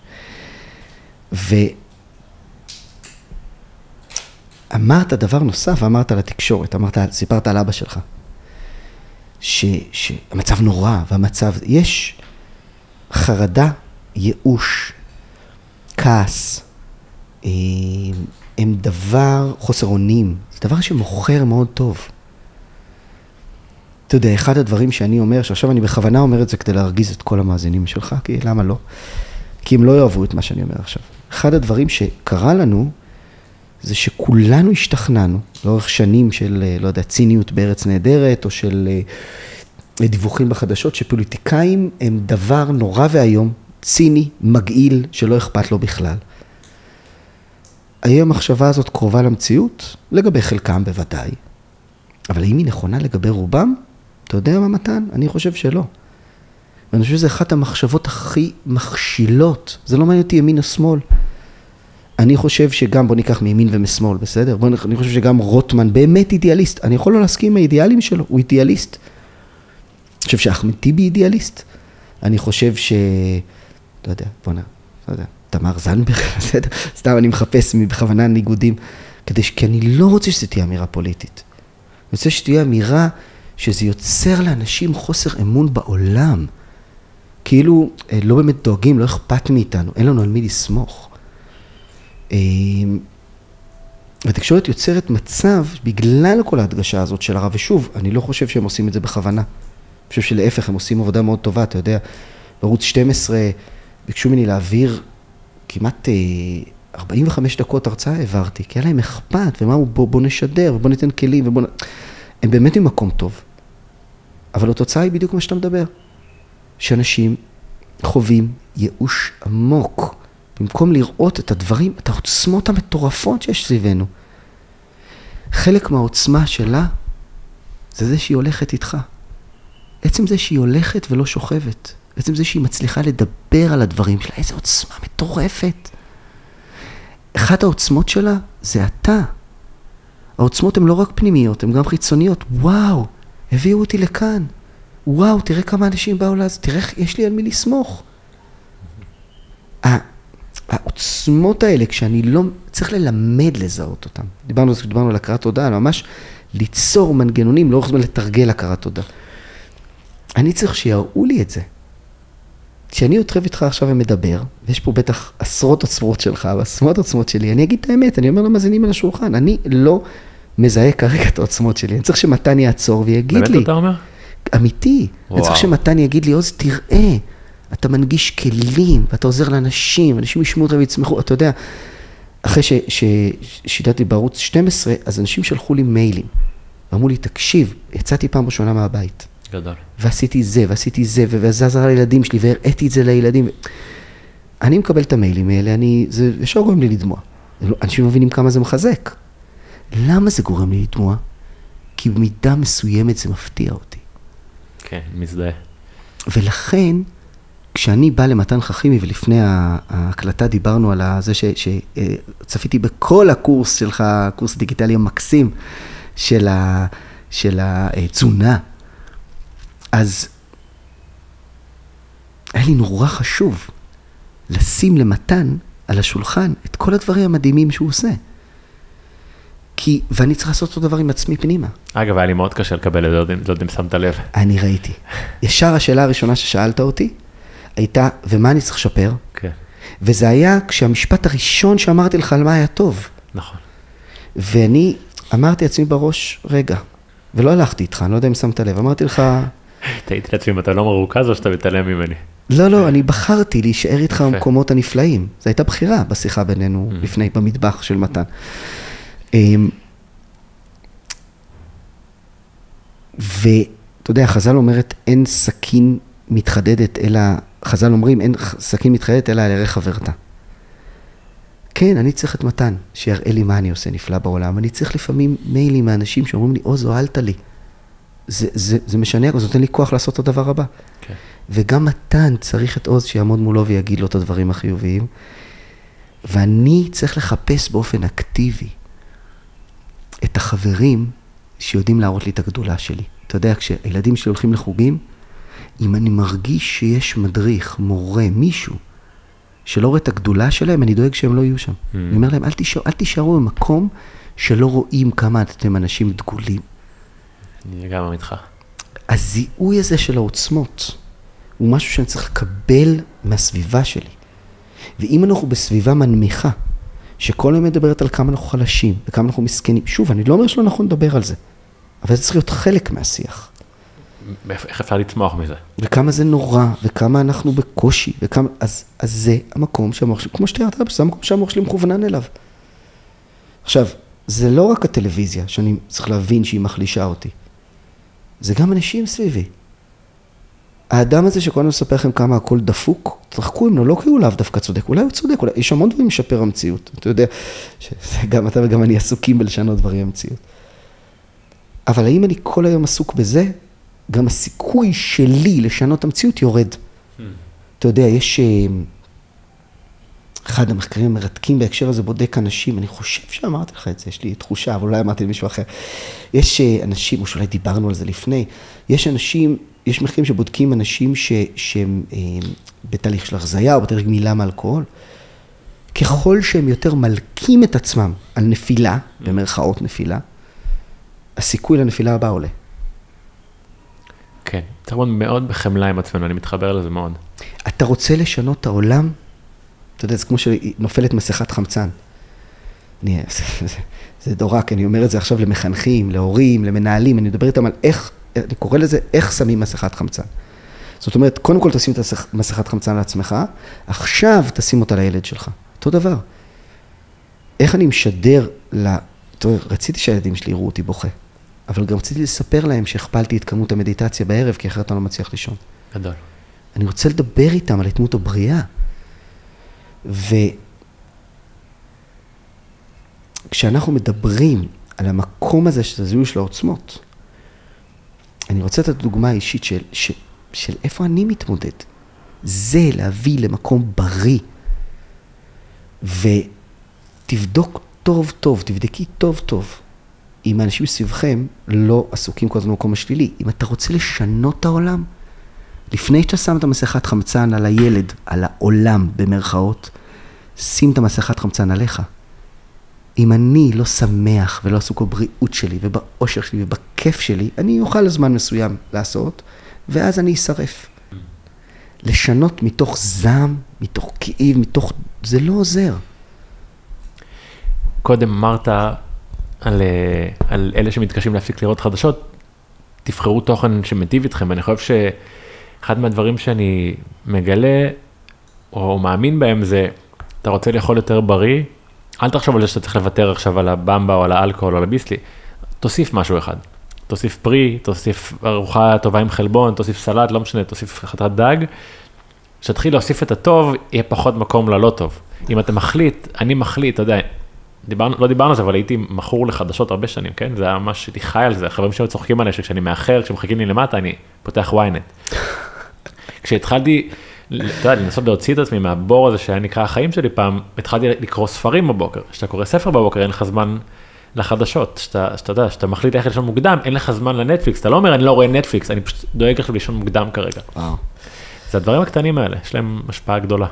ואמרת דבר נוסף, אמרת על התקשורת, אמרת, סיפרת על אבא שלך, ש, שהמצב נורא, והמצב, יש חרדה, ייאוש, כעס, אה, הם דבר, חוסר אונים, זה דבר שמוכר מאוד טוב. אתה יודע, אחד הדברים שאני אומר, שעכשיו אני בכוונה אומר את זה כדי להרגיז את כל המאזינים שלך, כי למה לא? כי הם לא יאהבו את מה שאני אומר עכשיו. אחד הדברים שקרה לנו, זה שכולנו השתכנענו, לאורך שנים של, לא יודע, ציניות בארץ נהדרת, או של אה, דיווחים בחדשות, שפוליטיקאים הם דבר נורא ואיום, ציני, מגעיל, שלא אכפת לו בכלל. האם המחשבה הזאת קרובה למציאות? לגבי חלקם בוודאי. אבל האם היא נכונה לגבי רובם? אתה יודע מה מתן? אני חושב שלא. ואני חושב שזו אחת המחשבות הכי מכשילות. זה לא מעניין אותי ימין או שמאל. אני חושב שגם, בוא ניקח מימין ומשמאל, בסדר? בוא, אני חושב שגם רוטמן באמת אידיאליסט. אני יכול לא להסכים עם האידיאלים שלו, הוא אידיאליסט. אני חושב שאחמד טיבי אידיאליסט. אני חושב ש... לא יודע, בוא נ... לא יודע. תמר זנדברג, בסדר, סתם אני מחפש בכוונה ניגודים, כדי ש... כי אני לא רוצה שזו תהיה אמירה פוליטית. אני רוצה שתהיה אמירה שזה יוצר לאנשים חוסר אמון בעולם. כאילו, אה, לא באמת דואגים, לא אכפת מאיתנו, אין לנו על מי לסמוך. התקשורת יוצרת מצב, בגלל כל ההדגשה הזאת של הרב, ושוב, אני לא חושב שהם עושים את זה בכוונה. אני חושב שלהפך, הם עושים עבודה מאוד טובה, אתה יודע, בערוץ 12 ביקשו ממני להעביר כמעט 45 אה, דקות הרצאה העברתי, כי היה להם אכפת, ומה הוא, בוא, בוא נשדר, ובוא ניתן כלים, ובוא... הם באמת ממקום טוב. אבל התוצאה היא בדיוק מה שאתה מדבר. שאנשים חווים ייאוש עמוק. במקום לראות את הדברים, את העוצמות המטורפות שיש סביבנו. חלק מהעוצמה שלה זה זה שהיא הולכת איתך. עצם זה שהיא הולכת ולא שוכבת. עצם זה שהיא מצליחה לדבר על הדברים שלה, איזו עוצמה מטורפת. אחת העוצמות שלה זה אתה. העוצמות הן לא רק פנימיות, הן גם חיצוניות. וואו, הביאו אותי לכאן. וואו, תראה כמה אנשים באו לאז, תראה איך יש לי על מי לסמוך. העוצמות האלה, כשאני לא, צריך ללמד לזהות אותן. דיברנו על זה כשדיברנו על הכרת תודה, ממש ליצור מנגנונים, לאורך זמן לתרגל הכרת תודה. אני צריך שיראו לי את זה. כשאני יושב איתך עכשיו ומדבר, ויש פה בטח עשרות עוצמות שלך ועשרות עוצמות שלי, אני אגיד את האמת, אני אומר למאזינים על השולחן, אני לא מזהה כרגע את העוצמות שלי, אני צריך שמתן יעצור ויגיד באמת לי. באמת אתה אומר? אמיתי. וואו. אני צריך שמתן יגיד לי, עוז, תראה, אתה מנגיש כלים, ואתה עוזר לאנשים, אנשים ישמעו אותך ויצמחו, אתה יודע, אחרי ששידרתי בערוץ 12, אז אנשים שלחו לי מיילים, ואמרו לי, תקשיב, יצאתי פעם ראשונה מהבית. גדול. ועשיתי זה, ועשיתי זה, וזה עזר לילדים שלי, והראיתי את זה לילדים. אני מקבל את המיילים האלה, אני, זה ישר גורם לי לדמוע. לא, אנשים מבינים כמה זה מחזק. למה זה גורם לי לדמוע? כי במידה מסוימת זה מפתיע אותי. כן, מזדהה. ולכן, כשאני בא למתן חכימי, ולפני ההקלטה דיברנו על זה שצפיתי אה, בכל הקורס שלך, הקורס הדיגיטלי המקסים של, ה, של התזונה, אז היה לי נורא חשוב לשים למתן על השולחן את כל הדברים המדהימים שהוא עושה. כי, ואני צריך לעשות אותו דבר עם עצמי פנימה. אגב, היה לי מאוד קשה לקבל את זה, לא יודע אם שמת לב. אני ראיתי. ישר השאלה הראשונה ששאלת אותי, הייתה, ומה אני צריך לשפר? כן. וזה היה כשהמשפט הראשון שאמרתי לך על מה היה טוב. נכון. ואני אמרתי לעצמי בראש, רגע, ולא הלכתי איתך, אני לא יודע אם שמת לב, אמרתי לך... תהיתי לעצמי אם אתה לא מרוכז או שאתה מתעלם ממני. לא, לא, אני בחרתי להישאר איתך במקומות הנפלאים. זו הייתה בחירה בשיחה בינינו, mm. לפני, במטבח של מתן. אמ, ואתה יודע, חז"ל אומרת, אין סכין מתחדדת, אלא, חז"ל אומרים, אין סכין מתחדדת אלא על ירך חברתה. כן, אני צריך את מתן, שיראה לי מה אני עושה נפלא בעולם. אני צריך לפעמים מיילים מאנשים שאומרים לי, עוז, הועלת לי. זה, זה, זה משנה, זה נותן לי כוח לעשות את הדבר הבא. כן. וגם מתן צריך את עוז שיעמוד מולו ויגיד לו את הדברים החיוביים. ואני צריך לחפש באופן אקטיבי את החברים שיודעים להראות לי את הגדולה שלי. אתה יודע, כשהילדים שלי הולכים לחוגים, אם אני מרגיש שיש מדריך, מורה, מישהו, שלא רואה את הגדולה שלהם, אני דואג שהם לא יהיו שם. Mm. אני אומר להם, אל, תישאר, אל תישארו במקום שלא רואים כמה אתם אנשים דגולים. אני לגמרי איתך. הזיהוי הזה של העוצמות הוא משהו שאני צריך לקבל מהסביבה שלי. ואם אנחנו בסביבה מנמיכה, שכל היום מדברת על כמה אנחנו חלשים וכמה אנחנו מסכנים, שוב, אני לא אומר שלא נכון לדבר על זה, אבל זה צריך להיות חלק מהשיח. איך אפשר לצמוח מזה? וכמה זה נורא, וכמה אנחנו בקושי, וכמה, אז, אז זה המקום שהמוח שלי, כמו שתיארת, זה המקום שהמוח שלי מכוונן אליו. עכשיו, זה לא רק הטלוויזיה, שאני צריך להבין שהיא מחלישה אותי. זה גם אנשים סביבי. האדם הזה שכל הזמן מספר לכם כמה הכל דפוק, תרחקו ממנו, לא כי הוא לאו דווקא צודק, אולי הוא צודק, אולי יש המון דברים לשפר המציאות. אתה יודע, שגם אתה וגם אני עסוקים בלשנות דברים במציאות. אבל האם אני כל היום עסוק בזה? גם הסיכוי שלי לשנות המציאות יורד. אתה יודע, יש... אה, אחד המחקרים המרתקים בהקשר הזה בודק אנשים, אני חושב שאמרתי לך את זה, יש לי תחושה, אבל אולי אמרתי למישהו אחר. יש אה, אנשים, או שאולי דיברנו על זה לפני, יש אנשים, יש מחקרים שבודקים אנשים ש, שהם אה, בתהליך של החזייה או בתהליך גמילה מאלכוהול, ככל שהם יותר מלקים את עצמם על נפילה, במרכאות נפילה, הסיכוי לנפילה הבאה עולה. כן, צריך להיות מאוד בחמלה עם עצמנו, אני מתחבר לזה מאוד. אתה רוצה לשנות את העולם? אתה יודע, זה כמו שנופלת מסכת חמצן. אני, זה, זה, זה דורק, אני אומר את זה עכשיו למחנכים, להורים, למנהלים, אני מדבר איתם על איך, אני קורא לזה איך שמים מסכת חמצן. זאת אומרת, קודם כל תשים את מסכת חמצן לעצמך, עכשיו תשים אותה לילד שלך. אותו דבר. איך אני משדר ל... טוב, רציתי שהילדים שלי יראו אותי בוכה, אבל גם רציתי לספר להם שהכפלתי את כמות המדיטציה בערב, כי אחרת אני לא מצליח לישון. גדול. אני רוצה לדבר איתם על התמות הבריאה. וכשאנחנו מדברים על המקום הזה של הזיהוי של העוצמות, אני רוצה לתת דוגמה אישית של, של, של איפה אני מתמודד. זה להביא למקום בריא. ותבדוק טוב טוב, תבדקי טוב טוב, אם האנשים סביבכם לא עסוקים כל הזמן במקום השלילי. אם אתה רוצה לשנות את העולם, לפני שאתה שם את המסכת חמצן על הילד, על העולם במרכאות, שים את המסכת חמצן עליך. אם אני לא שמח ולא עסוק בבריאות שלי ובאושר שלי ובכיף שלי, אני אוכל לזמן מסוים לעשות, ואז אני אשרף. לשנות מתוך זעם, מתוך כאב, מתוך... זה לא עוזר. קודם אמרת על, אה, על אלה שמתקשים להפסיק לראות חדשות, תבחרו תוכן שמיטיב איתכם. אני חושב שאחד מהדברים שאני מגלה או מאמין בהם זה, אתה רוצה לאכול יותר בריא, אל תחשוב על זה שאתה צריך לוותר עכשיו על הבמבה או על האלכוהול או על הביסלי, תוסיף משהו אחד. תוסיף פרי, תוסיף ארוחה טובה עם חלבון, תוסיף סלט, לא משנה, תוסיף חתת דג. כשתתחיל להוסיף את הטוב, יהיה פחות מקום ללא טוב. אם אתה מחליט, אני מחליט, אתה יודע, דיברנו, לא דיברנו על זה, אבל הייתי מכור לחדשות הרבה שנים, כן? זה היה ממש, הייתי חי על זה, חברים שלי צוחקים עליי שכשאני מאחר, כשמחכים לי למטה, אני פותח ynet. כשהתחלתי, אתה יודע, לנסות להוציא את עצמי מהבור הזה שהיה נקרא החיים שלי פעם, התחלתי לקרוא ספרים בבוקר. כשאתה קורא ספר בבוקר, אין לך זמן לחדשות, שאתה, שאתה יודע, שאתה מחליט איך לישון מוקדם, אין לך זמן לנטפליקס, אתה לא אומר אני לא רואה נטפליקס, אני פשוט דואג עכשיו לישון מוקדם כרגע. וואו. זה הדברים הקטנים האלה, יש להם השפעה גדולה.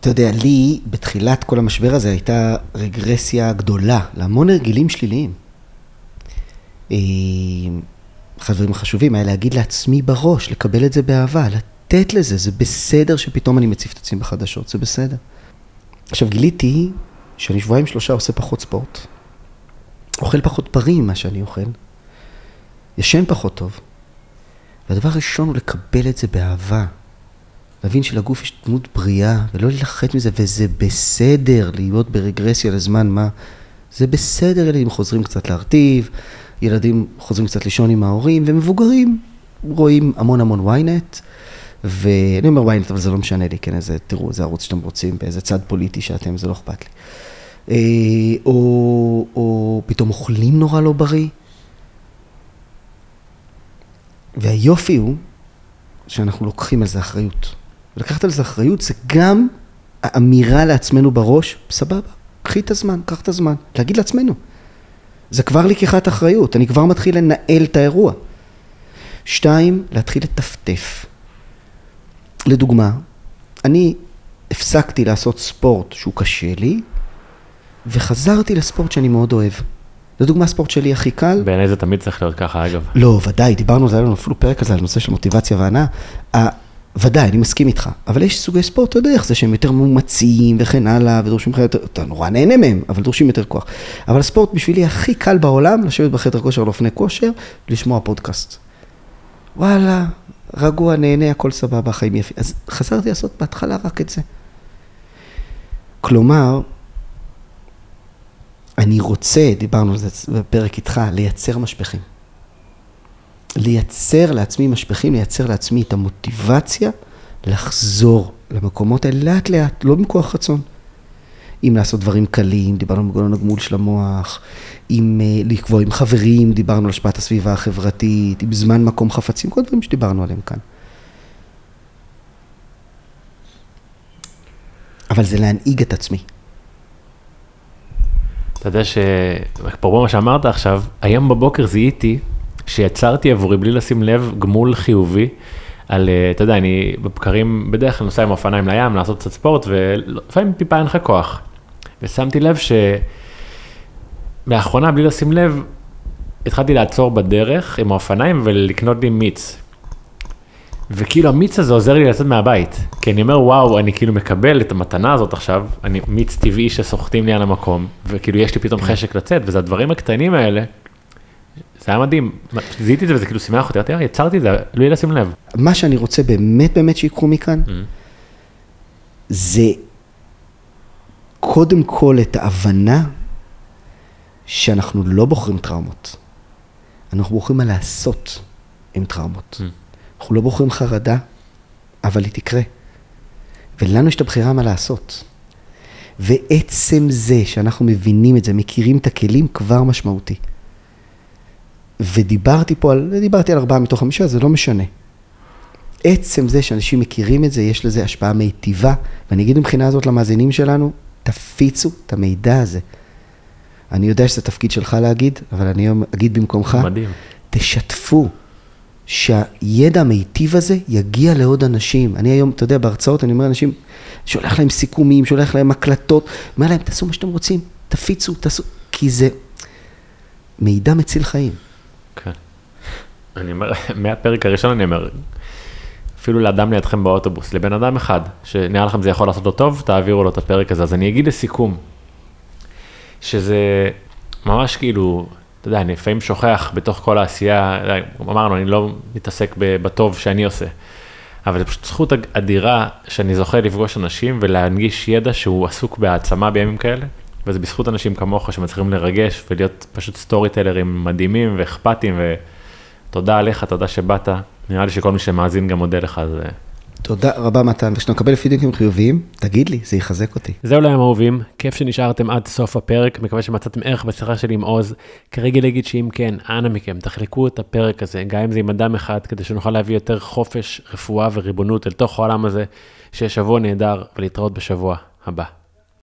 אתה יודע, לי, בתחילת כל המשבר הזה, הייתה רגרסיה גדולה להמון הרגלים שליליים. אה, אחד הדברים החשובים היה להגיד לעצמי בראש, לקבל את זה באהבה, לתת לזה, זה בסדר שפתאום אני מציף את עצמי בחדשות, זה בסדר. עכשיו, גיליתי שאני שבועיים שלושה עושה פחות ספורט, אוכל פחות פרים ממה שאני אוכל, ישן פחות טוב. והדבר הראשון הוא לקבל את זה באהבה. להבין שלגוף יש דמות בריאה, ולא להילחץ מזה, וזה בסדר להיות ברגרסיה לזמן מה. זה בסדר, ילדים חוזרים קצת להרטיב, ילדים חוזרים קצת לישון עם ההורים, ומבוגרים רואים המון המון ynet, ואני אומר ynet, אבל זה לא משנה לי, כן, איזה, תראו איזה ערוץ שאתם רוצים, באיזה צד פוליטי שאתם, זה לא אכפת לי. אה, או, או פתאום אוכלים נורא לא בריא. והיופי הוא שאנחנו לוקחים על זה אחריות. ולקחת על זה אחריות זה גם האמירה לעצמנו בראש, סבבה, קחי את הזמן, קח את הזמן, להגיד לעצמנו. זה כבר לקיחת אחריות, אני כבר מתחיל לנהל את האירוע. שתיים, להתחיל לטפטף. לדוגמה, אני הפסקתי לעשות ספורט שהוא קשה לי, וחזרתי לספורט שאני מאוד אוהב. לדוגמה, הספורט שלי הכי קל. בעיניי זה תמיד צריך להיות ככה, אגב. לא, ודאי, דיברנו על זה, היה לנו אפילו פרק כזה על נושא של מוטיבציה והנאה. ודאי, אני מסכים איתך, אבל יש סוגי ספורט, אתה יודע איך זה, שהם יותר מאומצים וכן הלאה, ודורשים לך יותר, אתה נורא נהנה מהם, אבל דורשים יותר כוח. אבל הספורט בשבילי הכי קל בעולם, לשבת בחדר כושר, לאופני כושר, לשמוע פודקאסט. וואלה, רגוע, נהנה, הכל סבבה, חיים יפים. אז חזרתי לעשות בהתחלה רק את זה. כלומר, אני רוצה, דיברנו על זה בפרק איתך, לייצר משפכים. לייצר לעצמי משפכים, לייצר לעצמי את המוטיבציה לחזור למקומות האלה לאט לאט, לא מכוח רצון. אם לעשות דברים קלים, דיברנו על מגולון הגמול של המוח, אם uh, לקבוע עם חברים, דיברנו על השפעת הסביבה החברתית, עם זמן מקום חפצים, כל דברים שדיברנו עליהם כאן. אבל זה להנהיג את עצמי. אתה יודע שאפרופו מה שאמרת עכשיו, היום בבוקר זיהיתי שיצרתי עבורי בלי לשים לב גמול חיובי על, אה, אתה יודע, אני בבקרים בדרך כלל נוסע עם אופניים לים, לעשות קצת ספורט, ולפעמים טיפה אין לך כוח. ושמתי לב שלאחרונה, בלי לשים לב, התחלתי לעצור בדרך עם האופניים ולקנות לי מיץ. וכאילו המיץ הזה עוזר לי לצאת מהבית, כי אני אומר וואו, אני כאילו מקבל את המתנה הזאת עכשיו, אני מיץ טבעי שסוחטים לי על המקום, וכאילו יש לי פתאום חשק לצאת, וזה הדברים הקטנים האלה, זה היה מדהים, זיהיתי את זה וזה כאילו שימח אותי, אמרתי, יצרתי את זה, בלי לשים לב. מה שאני רוצה באמת באמת שיקחו מכאן, זה קודם כל את ההבנה שאנחנו לא בוחרים טראומות. אנחנו בוחרים מה לעשות עם טראומות. אנחנו לא בוחרים חרדה, אבל היא תקרה. ולנו יש את הבחירה מה לעשות. ועצם זה שאנחנו מבינים את זה, מכירים את הכלים, כבר משמעותי. ודיברתי פה על, דיברתי על ארבעה מתוך חמישה, זה לא משנה. עצם זה שאנשים מכירים את זה, יש לזה השפעה מיטיבה, ואני אגיד מבחינה הזאת למאזינים שלנו, תפיצו את המידע הזה. אני יודע שזה תפקיד שלך להגיד, אבל אני היום אגיד במקומך, מדהים. תשתפו, שהידע המיטיב הזה יגיע לעוד אנשים. אני היום, אתה יודע, בהרצאות אני אומר לאנשים, שולח להם סיכומים, שולח להם הקלטות, אומר להם, תעשו מה שאתם רוצים, תפיצו, תעשו, כי זה מידע מציל חיים. כן. אני אומר, מהפרק הראשון אני אומר, אפילו לאדם לידכם באוטובוס, לבן אדם אחד, שנראה לכם זה יכול לעשות לו טוב, תעבירו לו את הפרק הזה. אז אני אגיד לסיכום, שזה ממש כאילו, אתה יודע, אני לפעמים שוכח בתוך כל העשייה, אמרנו, אני לא מתעסק בטוב שאני עושה, אבל זו פשוט זכות אדירה שאני זוכה לפגוש אנשים ולהנגיש ידע שהוא עסוק בהעצמה בימים כאלה, וזה בזכות אנשים כמוך שמצליחים לרגש ולהיות פשוט סטורי טלרים מדהימים ואכפתיים, ותודה עליך, תודה שבאת, נראה לי שכל מי שמאזין גם מודה לך, אז... תודה רבה מתן, וכשאתה מקבל פידבקים חיוביים, תגיד לי, זה יחזק אותי. זהו להם אהובים, כיף שנשארתם עד סוף הפרק, מקווה שמצאתם ערך בשיחה שלי עם עוז. כרגע להגיד שאם כן, אנא מכם, תחלקו את הפרק הזה, גם אם זה עם אדם אחד, כדי שנוכל להביא יותר חופש, רפואה וריבונות אל תוך העולם הזה, שיהיה שבוע נהדר, ולהתראות בשבוע הבא.